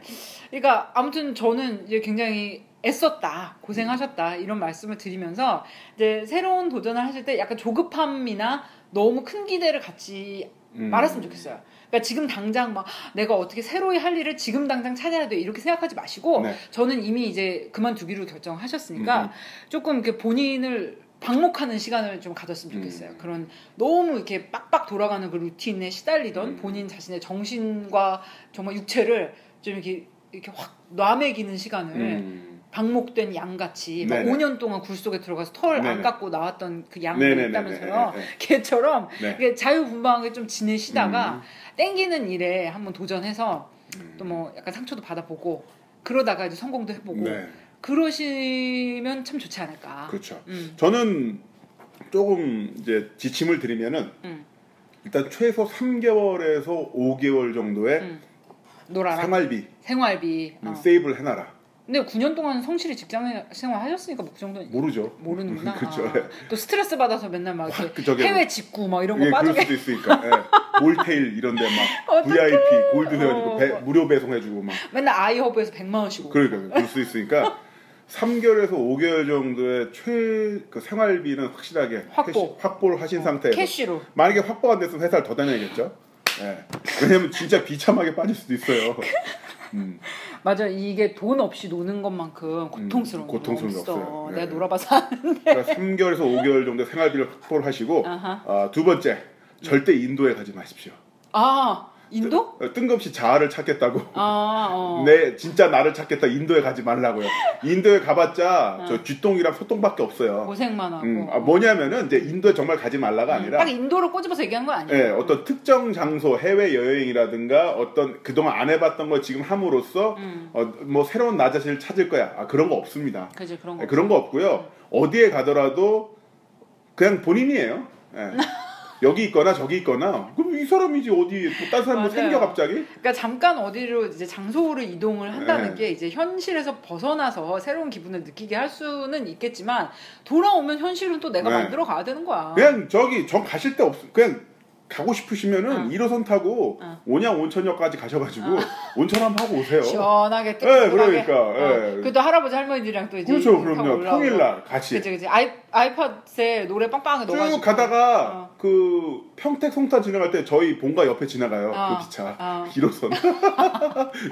그러니까 아무튼 저는 이제 굉장히 애썼다 고생하셨다 이런 말씀을 드리면서 이제 새로운 도전을 하실 때 약간 조급함이나 너무 큰 기대를 갖지 음. 말았으면 좋겠어요. 그러니까 지금 당장 막 내가 어떻게 새로이 할 일을 지금 당장 찾아야 돼 이렇게 생각하지 마시고 네. 저는 이미 이제 그만두기로 결정하셨으니까 음. 조금 이렇게 본인을 방목하는 시간을 좀 가졌으면 좋겠어요. 음. 그런 너무 이렇게 빡빡 돌아가는 그 루틴에 시달리던 음. 본인 자신의 정신과 정말 육체를 좀 이렇게 이렇게 확 놔매기는 시간을 음. 방목된 양같이 막 네네. 5년 동안 굴 속에 들어가서 털 안. 깎고 나왔던 그 양이. 있다면서요. 네, 네. 네. 자유분방하게 좀 지내시다가 음. 땡기는 일에 한번 도전해서 음. 또뭐 약간 상처도 받아보고 그러다가 이제 성공도 해보고 네. 그러시면 참 좋지 않을까. 그렇죠. 음, 저는 조금 이제 지침을 드리면은 음, 일단 최소 3개월에서 5개월 정도의 음. 놀아라. 생활비 생활비. 음, 어. 세이브를 해놔라. 근데 9년 동안 성실히 직장 생활 하셨으니까 뭐그 정도는 모르죠. 모르는구나. 그렇죠. 아, 또 스트레스 받아서 맨날 막 이렇게 확, 그 해외 직구 막 이런 거 예, 그럴 빠져게 수도 있으니까. 예. 몰테일 이런데 막. VIP 골드 해가지고 어. 배- 무료 배송해주고 막 맨날 아이허브에서 100만 원씩. 그러니까 그럴 수 있으니까 3개월에서 5개월 정도의 최 그 생활비는 확실하게 확보. cash- 확보를 하신 상태에서 cash로. 만약에 확보가 안 됐으면 회사를 더 다녀야겠죠. 예. 왜냐면 진짜 비참하게 빠질 수도 있어요. 음. 맞아 이게 돈 없이 노는 것만큼 고통스러운 음, 고통스러운 거게 없어. 없어요. 네. 내가 놀아봐서 아는데. 그러니까 3개월에서 5개월 정도 생활비를 확보를 하시고. 아, 두 번째 절대 인도에 가지 마십시오. 아 인도? 뜬- 뜬금없이 자아를 찾겠다고. 아 어. 내 진짜 나를 찾겠다 인도에 가지 말라고요. 인도에 가봤자 어. 저 쥐똥이랑 소똥밖에 없어요. 고생만 하고. 음, 아, 뭐냐면은 이제 인도에 정말 가지 말라가 아니라 딱 인도를 꼬집어서 얘기한 건 아니에요. 예, 어떤 특정 장소 해외 여행이라든가 어떤 그동안 안 해봤던 걸 지금 함으로써 음. 어, 뭐 새로운 나 자신을 찾을 거야. 아, 그런 거 없습니다. 그지 그런 거. 예, 그런 거 없고요. 어디에 가더라도 그냥 본인이에요. 예. 여기 있거나 저기 있거나 그럼 이 사람이지 어디 뭐 다른 사람 뭐. 생겨 갑자기? 그러니까 잠깐 어디로 이제 장소를 이동을 한다는 네. 게 이제 현실에서 벗어나서 새로운 기분을 느끼게 할 수는 있겠지만 돌아오면 현실은 또 내가 네. 만들어 가야 되는 거야. 그냥 저기 저 가실 데 없. 그냥 가고 싶으시면은 어. 1호선 타고 어. 온양 온천역까지 가셔가지고 온천 한번 하고 오세요. 시원하게 예, 뜨끈하게. 그러니까, 어. 예. 그래도 할아버지 할머니들이랑 또 이제 그렇죠, 그럼요. 평일날 같이 그치 그치 아이 아이팟에 노래 빵빵하게 쭉 넣어가지고 가다가 어. 그 평택 송탄 지나갈 때 저희 본가 옆에 지나가요. 어. 그 기차. 어. 1호선.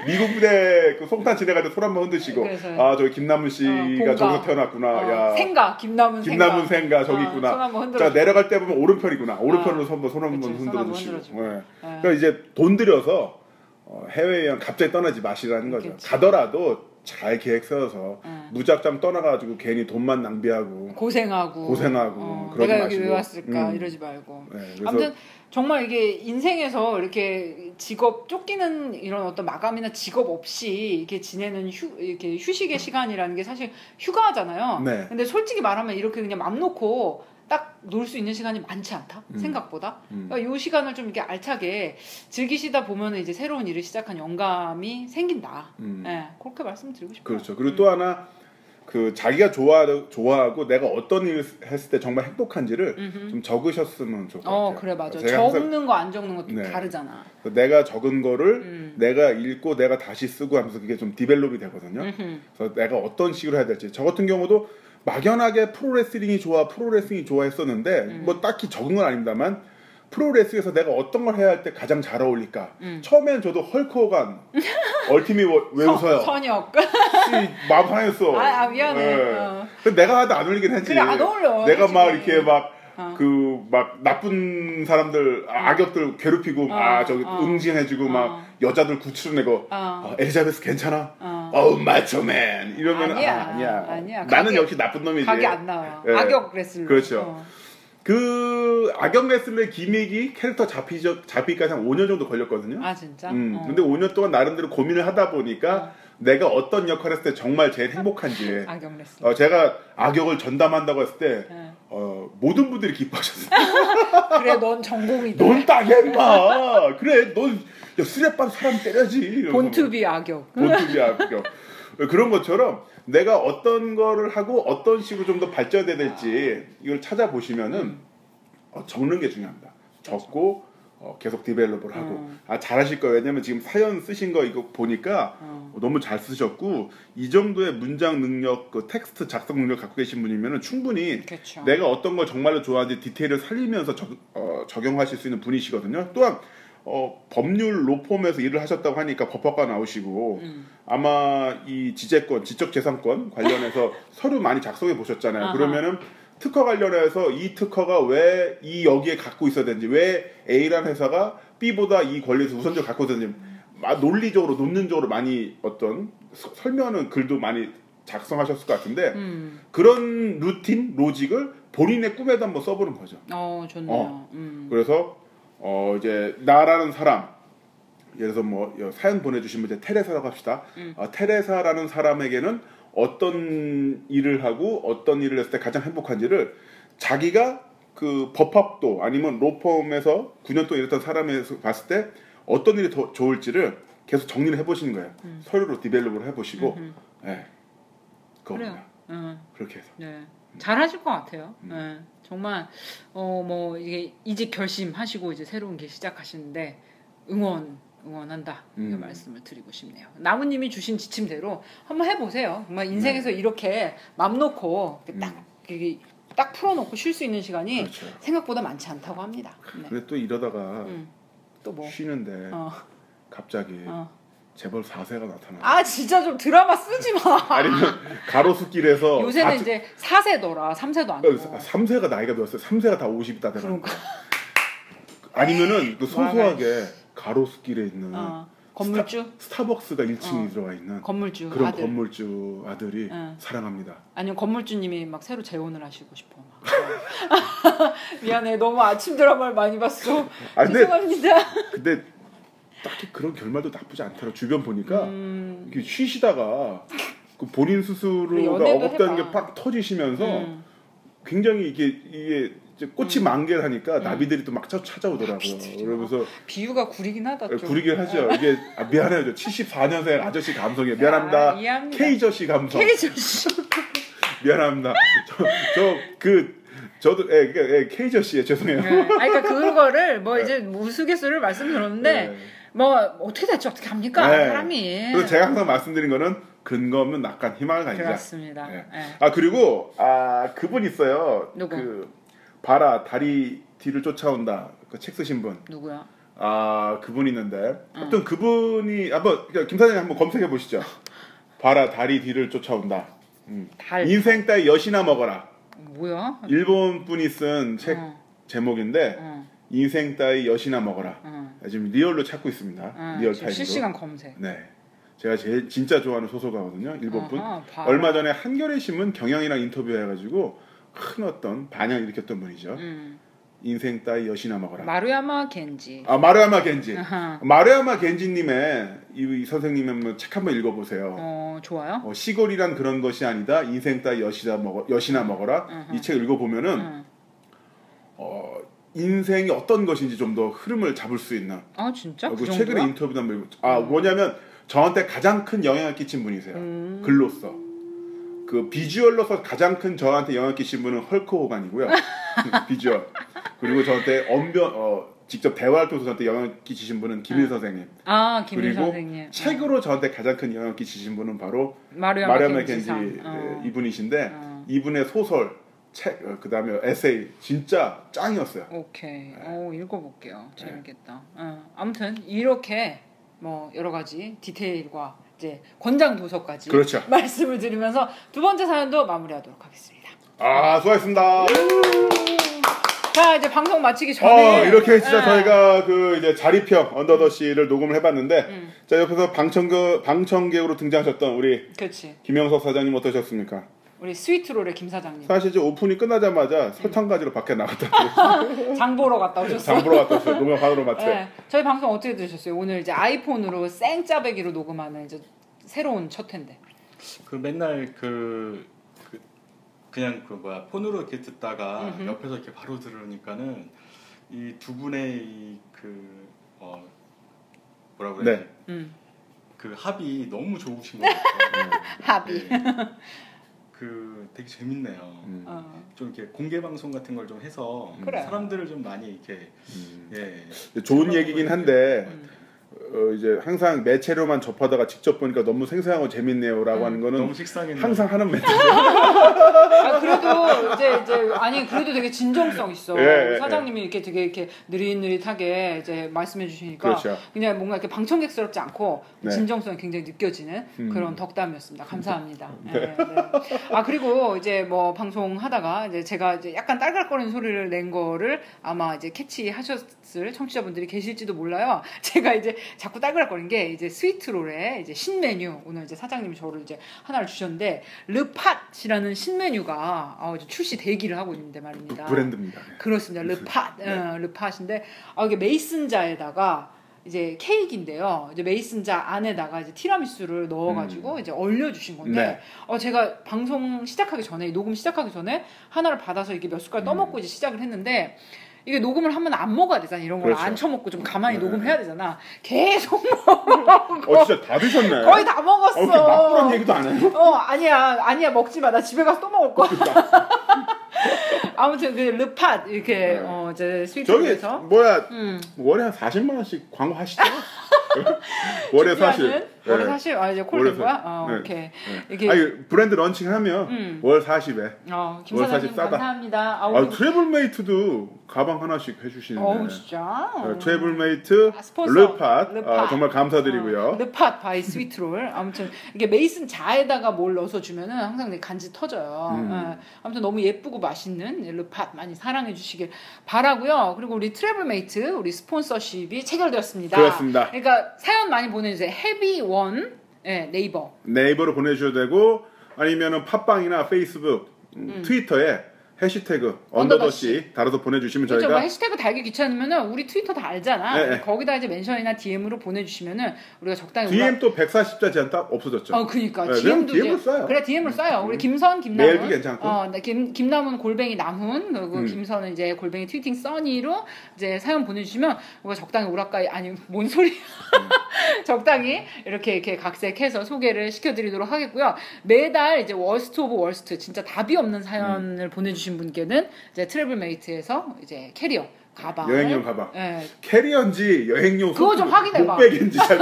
미국 부대 그 송탄 지나갈 때 손 한번 흔드시고 그래서. 아 저기 김남은 어, 씨가 본가. 저기서 태어났구나. 어, 야 생가 김남은 김남은 생가 저기 어, 있구나. 자 내려갈 때 보면 오른편이구나. 오른편으로 어. 손 한번 손 한번 흔들어 주시고. 예. 예. 그러니까 이제 돈 들여서 어, 해외여행 갑자기 떠나지 마시라는 거죠. 그치. 가더라도 잘 계획 세워서 예. 무작정 떠나가지고 괜히 돈만 낭비하고. 고생하고 고생하고 어, 내가 여기 왜 마시고. 왔을까 음. 이러지 말고 네, 아무튼 정말 이게 인생에서 이렇게 직업 쫓기는 이런 어떤 마감이나 직업 없이 이렇게 지내는 휴 이렇게 휴식의 시간이라는 게 사실 휴가잖아요. 네. 근데 솔직히 말하면 이렇게 그냥 맘 놓고 딱 놀 수 있는 시간이 많지 않다 음. 생각보다. 음. 그러니까 이 시간을 좀 이렇게 알차게 즐기시다 보면 이제 새로운 일을 시작한 영감이 생긴다. 음. 예, 그렇게 말씀드리고 싶어요. 그렇죠. 그리고 또 하나 그 자기가 좋아 좋아하고 내가 어떤 일을 했을 때 정말 행복한지를 음흠. 좀 적으셨으면 좋을 것 같아요. 어 그래 맞아. 적는 거 안 적는 것도 네. 다르잖아. 내가 적은 거를 음. 내가 읽고 내가 다시 쓰고 하면서 그게 좀 디벨롭이 되거든요. 음흠. 그래서 내가 어떤 식으로 해야 될지 저 같은 경우도 막연하게 프로레슬링이 좋아 프로레슬링이 좋아 했었는데 음. 뭐 딱히 적은 건 아닙니다만 프로레슬에서 내가 어떤 걸 해야 할 때 가장 잘 어울릴까 음. 처음엔 저도 헐크 호간 얼티밋 워- 왜 서- 웃어요 선역. 씨, 마음 상했어 아, 아, 미안해. 예. 어. 근데 내가 하도 안 어울리긴 했지 그래 안 어울려. 내가 막 솔직히. 이렇게 막 어. 그막 나쁜 사람들 아, 악역들 괴롭히고 어, 아 저기 어. 응징해주고 어. 막 여자들 구출해내고 어. 어, 엘리자베스 괜찮아? 어. 어우 마초맨 이러면 아니야, 아, 아니야 아니야. 나는 역시 나쁜 놈이지 각이 안 나와. 예. 악역 레슬러. 그렇죠. 어. 그 악역 레슬러의 기믹이 캐릭터 잡히죠 잡히기까지 한 5년 정도 걸렸거든요 아 진짜. 음, 어. 근데 5년 동안 나름대로 고민을 하다 보니까 내가 어떤 역할을 했을 때 정말 제일 행복한지 악역 레슬러. 어, 제가 악역을 전담한다고 했을 때 예. 어, 모든 분들이 기뻐하셨어요 그래 넌 전공이다. 넌 딱이야 임마 그래 넌 야, 수레밤 사람 이러면서 본투비 악역. 본투비 악역 그런 것처럼 내가 어떤 거를 하고 어떤 식으로 좀 더 발전해야 될지 이걸 찾아보시면은 음. 어, 적는 게 중요합니다 적고 어, 계속 develop을 하고 음. 아 잘하실 거예요. 왜냐면 지금 사연 쓰신 거 이거 보니까 어. 너무 잘 쓰셨고 이 정도의 문장 능력, 그 텍스트 작성 능력 갖고 계신 분이면 충분히 그렇죠. 내가 어떤 걸 정말로 좋아하는지 디테일을 살리면서 적, 어, 적용하실 수 있는 분이시거든요. 또한 어, 법률 로펌에서 일을 하셨다고 하니까 법학과 나오시고 음. 아마 이 지재권, 지적재산권 관련해서 서류 많이 작성해 보셨잖아요. 아하. 그러면은 특허 관련해서 이 특허가 왜 이 여기에 갖고 있어야 되는지, 왜 A라는 회사가 B보다 이 권리에서 우선적으로 갖고 있어야 되는지, 마- 논리적으로, 논문적으로 많이 어떤 서- 설명하는 글도 많이 작성하셨을 것 같은데, 음. 그런 루틴, 로직을 본인의 꿈에도 한번 써보는 거죠. 어, 좋네요. 음. 그래서 어 이제 나라는 사람 예를 들어서 뭐 사연 보내주신 분 이제 테레사라고 합시다. 음. 어, 테레사라는 사람에게는 어떤 일을 하고 어떤 일을 했을 때 가장 행복한지를 자기가 그 법학도 아니면 로펌에서 9년 동안 일했던 사람에서 봤을 때 어떤 일이 더 좋을지를 계속 정리를 해보시는 거예요. 서류로 develop을 해보시고, 음. 예, 그겁니다. 그래요. 음. 그렇게 해서. 네. 잘 하실 것 같아요. 음. 네. 정말 어 뭐 이게 이직 결심하시고 이제 새로운 길 시작하시는데 응원 응원한다 음. 말씀을 드리고 싶네요. 나무님이 주신 지침대로 한번 해보세요. 정말 인생에서 이렇게 맘 놓고 딱 음. 딱 풀어놓고 쉴 수 있는 시간이 그렇죠. 생각보다 많지 않다고 합니다. 네. 근데 또 이러다가 음. 또 뭐? 쉬는데 어, 갑자기 어. 재벌 4세가 나타나. 아 진짜 좀 드라마 쓰지 마. 아니면 가로수길에서 요새는 다- 이제 4세더라. 3세도 어, 아니고. 3세가 나이가 몇세 3세가 다 50이다 되는 그런가. 아니면은 그 소소하게 가로수길에 있는 어, 건물주? 스타 벅스가 1층에 어. 들어가 있는 건물주 그런 아들. 건물주 아들이 응. 사랑합니다. 아니면 건물주님이 막 새로 재혼을 하시고 싶어. 막. 미안해, 너무 아침 드라마를 많이 봤어. 아, 죄송합니다. 근데 딱히 그런 결말도 나쁘지 않더라. 주변 보니까 음, 이렇게 쉬시다가 그 본인 스스로가 억압되는 해봐. 게팍 터지시면서 음. 굉장히 이게 이게 꽃이 만개를 하니까 음. 나비들이 또 막 찾아오더라고요. 나비들이요? 그러면서 비유가 구리긴 하다. 좀. 구리긴 하죠. 이게 아, 미안해요. 74년생 아저씨 감성이에요. 미안합니다. 아, 이해합니다. K저씨 감성. 케이저씨. 미안합니다. 저 그 저도 예, 그, 예, K저씨예 죄송해요. 네. 아니, 그러니까 그거를 뭐 이제 우스갯소리를 말씀드렸는데 네. 뭐 어떻게 될지 어떻게 합니까 네. 사람이. 그래서 제가 항상 말씀드린 거는 근거 없는 약간 희망을 가지자. 그렇습니다. 네. 네. 아 그리고 아 그분 있어요. 누구? 그 봐라 달이 뒤를 쫓아온다. 그 책 쓰신 분. 누구야? 아 그분 있는데. 아무튼 그분이 한번 그러니까 김 사장님 한번 검색해 보시죠. 봐라 달이 뒤를 쫓아온다. 음. 달. 인생 따위 엿이나 먹어라. 뭐야? 일본 분이 쓴 책 어, 제목인데 어, 인생 따위 엿이나 먹어라. 어. 지금 real로 찾고 있습니다. 어, real time으로. 실시간 검색. 네. 제가 제일 진짜 좋아하는 소설가거든요. 일본 분. 어허, 봐라. 얼마 전에 한겨레 신문 경향이랑 인터뷰해가지고 큰 어떤 반향을 일으켰던 분이죠. 음. 인생 따위 여시나 먹어라. 마루야마 겐지. 아 마루야마 겐지. 아하. 마루야마 겐지님의 이, 이 선생님의 책 한번 읽어보세요. 어 좋아요. 어, 시골이란 그런 것이 아니다. 인생 따위 여시나 먹어 여시나 먹어라. 이 책 읽어보면은 응. 어, 인생이 어떤 것인지 좀 더 흐름을 잡을 수 있는. 아 진짜? 어, 그 그? 최근에 인터뷰도 한번 읽고. 아 뭐냐면 저한테 가장 큰 영향을 끼친 분이세요. 음. 글로서. 그 비주얼로서 가장 큰 저한테 영향을 끼친 분은 헐크 호간이고요. 비주얼. 그리고 저한테 언변 어 직접 대화를 통해서 저한테 영향을 끼치신 분은 김일 선생님. 아 김일 그리고 선생님. 책으로 저한테 가장 큰 영향을 끼치신 분은 바로. 겐지 상. 예, 어. 이분이신데 어. 이분의 소설, 책, 어, 그다음에 에세이 진짜 짱이었어요. 오케이. 어 읽어볼게요. 네. 재밌겠다. 어. 아무튼 이렇게 뭐 여러 가지 디테일과 이제 권장 도서까지 그렇죠. 말씀을 드리면서 두 번째 사연도 마무리하도록 하겠습니다. 아, 수고하셨습니다. 자 이제 방송 마치기 전에 어, 이렇게 진짜 예. 저희가 그 이제 자리평 언더더 씨를 녹음을 해봤는데 음. 자 옆에서 방청객 방청객으로 등장하셨던 우리 그렇지. 김영석 사장님 어떠셨습니까? 우리 스위트롤의 김 사장님 사실 이제 오픈이 끝나자마자 설탕 가지로 밖에 나갔다 장 보러 갔다 오셨어요. 장 보러 갔다 왔어요. 농협 하드로 마트. 네, 저희 방송 어떻게 들으셨어요? 오늘 이제 아이폰으로 생짜배기로 녹음하는 이제 새로운 첫 회인데. 그 맨날 그, 그 그냥 그 뭐야 폰으로 이렇게 듣다가 음흠. 옆에서 이렇게 바로 들으니까는 이 두 분의 이 그 어, 뭐라고 그래야 네. 지 음. 그 합이 너무 좋으신 것 같아요. 합의. 네. 그 되게 재밌네요. 음. 어. 좀 이렇게 공개 방송 같은 걸 좀 해서 그래. 사람들을 좀 많이 이렇게 음. 예 좋은 얘기긴 한데 음. 어, 이제 항상 매체로만 접하다가 직접 보니까 너무 생생하고 재밌네요라고 음. 하는 거는 너무 식상했네요. 항상 하는 멘트. 아, 그래도 이제 이제 아니 그래도 되게 진정성 있어. 예, 예, 사장님이 이렇게 되게 이렇게 느릿느릿하게 이제 말씀해 주시니까 그렇죠. 그냥 뭔가 이렇게 방청객스럽지 않고 네. 진정성이 굉장히 느껴지는 음. 그런 덕담이었습니다. 감사합니다. 네, 네. 아 그리고 이제 뭐 방송하다가 이제 제가 이제 약간 딸깍거리는 소리를 낸 거를 아마 이제 캐치하셨을 청취자분들이 계실지도 몰라요. 제가 이제 자꾸 딸깍거린 게 이제 스위트롤의 이제 신메뉴 오늘 이제 사장님이 저를 이제 하나를 주셨는데 르팟이라는 신메뉴가 어, 이제 출시 대기를 하고 있는데 말입니다. 브랜드입니다. 그렇습니다. 르팟, 네. 어, 르팟인데 아, 이게 메이슨자에다가 이제 케이크인데요. 이제 메이슨자 안에다가 이제 티라미수를 넣어가지고 이제 얼려주신 건데, 음. 네. 어 제가 방송 시작하기 전에 녹음 시작하기 전에 하나를 받아서 이게 몇 숟갈 떠먹고 이제 시작을 했는데. 이게 녹음을 하면 안 먹어야 되잖아. 이런 걸 그렇죠. 안 쳐먹고 좀 가만히 네. 녹음해야 되잖아. 계속 어 진짜 다 드셨네. 거의 다 먹었어. 어, 그렇게 나쁘란 얘기도 안 해요. 어 아니야 아니야 먹지 마나 집에 가서 또 먹을 거야 아무튼 그 르팟 이렇게 네. 어 이제 저기 스위트에서 뭐야 음 월에 한 40만 원씩 광고 하시죠? 월에 사실. 준비하는? 월에 사실 아 이제 콜 월에 된 거야 사- 어 네. 오케이 네. 이게 아니 브랜드 런칭하면 음. 월 40에. 어월 사실 김사장님 싸다. 감사합니다 아, 아, 우리 트래블메이트도 가방 하나씩 해 주시는데. 어우 진짜 어, 트래블메이트 아, 스폰서. 르팟 르팟. 아, 정말 감사드리고요. 어, 르팟 바이 스위트롤. 아무튼 이게 mason jar에다가 뭘 넣어서 주면은 항상 내 간지 터져요. 음. 예. 아무튼 너무 예쁘고 맛있는 르팟 많이 사랑해 주시길 바라고요. 그리고 우리 트래블메이트 우리 스폰서십이 체결되었습니다. 그렇습니다. 그러니까 사연 많이 보내주세요. 헤비원 예, 네이버. 네이버로 보내주셔도 되고 아니면은 팟빵이나 페이스북, 음, 음. 트위터에 해시태그. 언더더씨 달아서 보내주시면 그렇죠. 뭐 저희가 해시태그 달기 귀찮으면은 우리 트위터 다 알잖아. 네, 네. 거기다 이제 멘션이나 DM으로 보내주시면은 우리가 적당히 DM 또 140자 제한 딱 없어졌죠. 어, 그니까. 네, DM도 이제, 써요. 그래, DM을 써요. 우리 음. 김선, 김남훈. 메일도 괜찮고. 어, 네, 김, 김남훈 골뱅이 남훈, 그리고 음. 김선은 이제 골뱅이 트위팅 써니로 이제 사연 보내주시면 우리가 적당히 오락가이, 아니, 뭔 소리야. 음. 적당히 이렇게, 이렇게 각색해서 소개를 시켜드리도록 하겠고요. 매달 이제 worst of worst, 진짜 답이 없는 사연을 보내주신 분께는 이제 트래블 메이트에서 이제 캐리어, 가방. 여행용 가방. 예. 캐리어인지 여행용 그거 좀 확인해봐. 목베개인지 잘.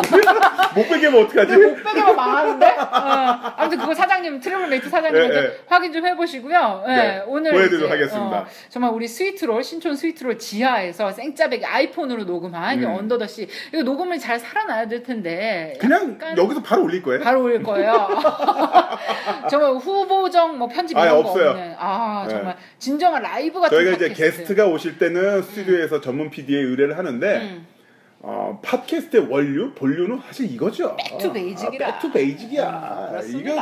목베개면 어떡하지? 못 빼기만 망하는데? 어, 아무튼 그거 사장님, 트래블메이트 사장님한테 예, 예. 확인 좀 해보시고요. 예, 네, 오늘. 보여드리도록 하겠습니다. 어, 정말 우리 스위트롤, 신촌 스위트롤 지하에서 생짜배기 아이폰으로 녹음한 이 음. 언더더씨. 이거 녹음을 잘 살아나야 될 텐데. 그냥 여기서 바로 올릴 거예요. 바로 올 거예요. 정말 후보정 뭐 편집 아예 이런 거 없어요. 없는. 아, 네. 정말 진정한 라이브 같은 저희가 이제. 게스트가 오실 때는 스튜디오에서 전문 PD에 의뢰를 하는데 음. 어, 팟캐스트의 원류, 본류는 사실 이거죠. back to basic이라. 아, back to basic이야. 음. 이건,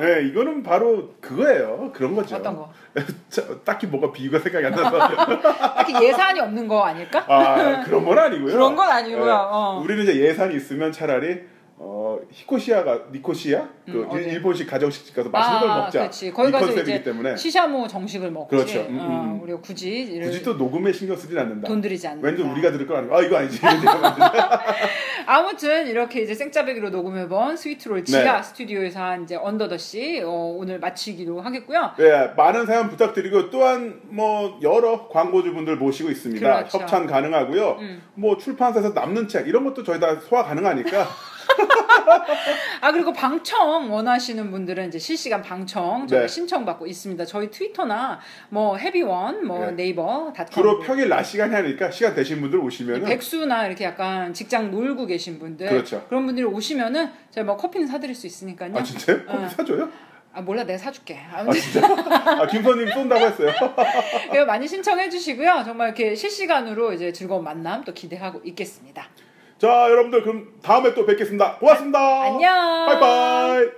네, 이거는 바로 그거예요. 그런 거죠. 어떤 거? 저, 딱히 뭐가 비유가 생각이 안 나서. 딱히 예산이 없는 거 아닐까? 아, 그런 건 아니고요. 그런 건 아니고요. 네, 어. 우리는 이제 예산이 있으면 차라리 어, 히코시아가 니코시아 그 음, 어디? 일본식 가정식 가서 맛있는 걸 아, 먹자. 그렇지. 거기 이 가서 컨셉이기 때문에 시샤모 정식을 먹지. 그렇죠. 음, 어, 음. 우리가 굳이 이를 굳이 또 녹음에 신경 쓰진 않는다. 돈 들이지 않는다. 왠지 우리가 들을 건 아니고 아 이거 아니지. 아무튼 이렇게 이제 생짜배기로 녹음해본 스위트롤 지하 스튜디오에서 한 이제 언더더씨 어, 오늘 마치기로 하겠고요. 네, 많은 사연 부탁드리고 또한 뭐 여러 광고주분들 모시고 있습니다. 그렇죠. 협찬 가능하고요. 음. 뭐 출판사에서 남는 책 이런 것도 저희 다 소화 가능하니까 아 그리고 방청 원하시는 분들은 이제 실시간 방청 저희 네. 신청 받고 있습니다. 저희 트위터나 뭐 헤비원, 뭐 네. 네이버 닷컴 주로 평일 낮 시간이 하니까 시간 되신 분들 오시면은 백수나 이렇게 약간 직장 놀고 계신 분들 그렇죠. 런 분들이 오시면은 저희 뭐 커피는 사드릴 수 있으니까요. 아 진짜요? 커피 어. 사줘요? 아 몰라 내가 사줄게. 아 아무튼 진짜? 아 김선님 쏜다고 했어요. 네, 많이 신청해 주시고요. 정말 이렇게 실시간으로 이제 즐거운 만남 또 기대하고 있겠습니다. 자 여러분들 그럼 다음에 또 뵙겠습니다. 고맙습니다. 안녕. 바이바이.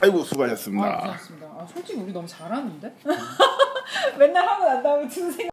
아이고 수고하셨습니다. 아, 고맙습니다. 아, 솔직히 우리 너무 잘하는데? 맨날 하고 난 다음에 든 생각.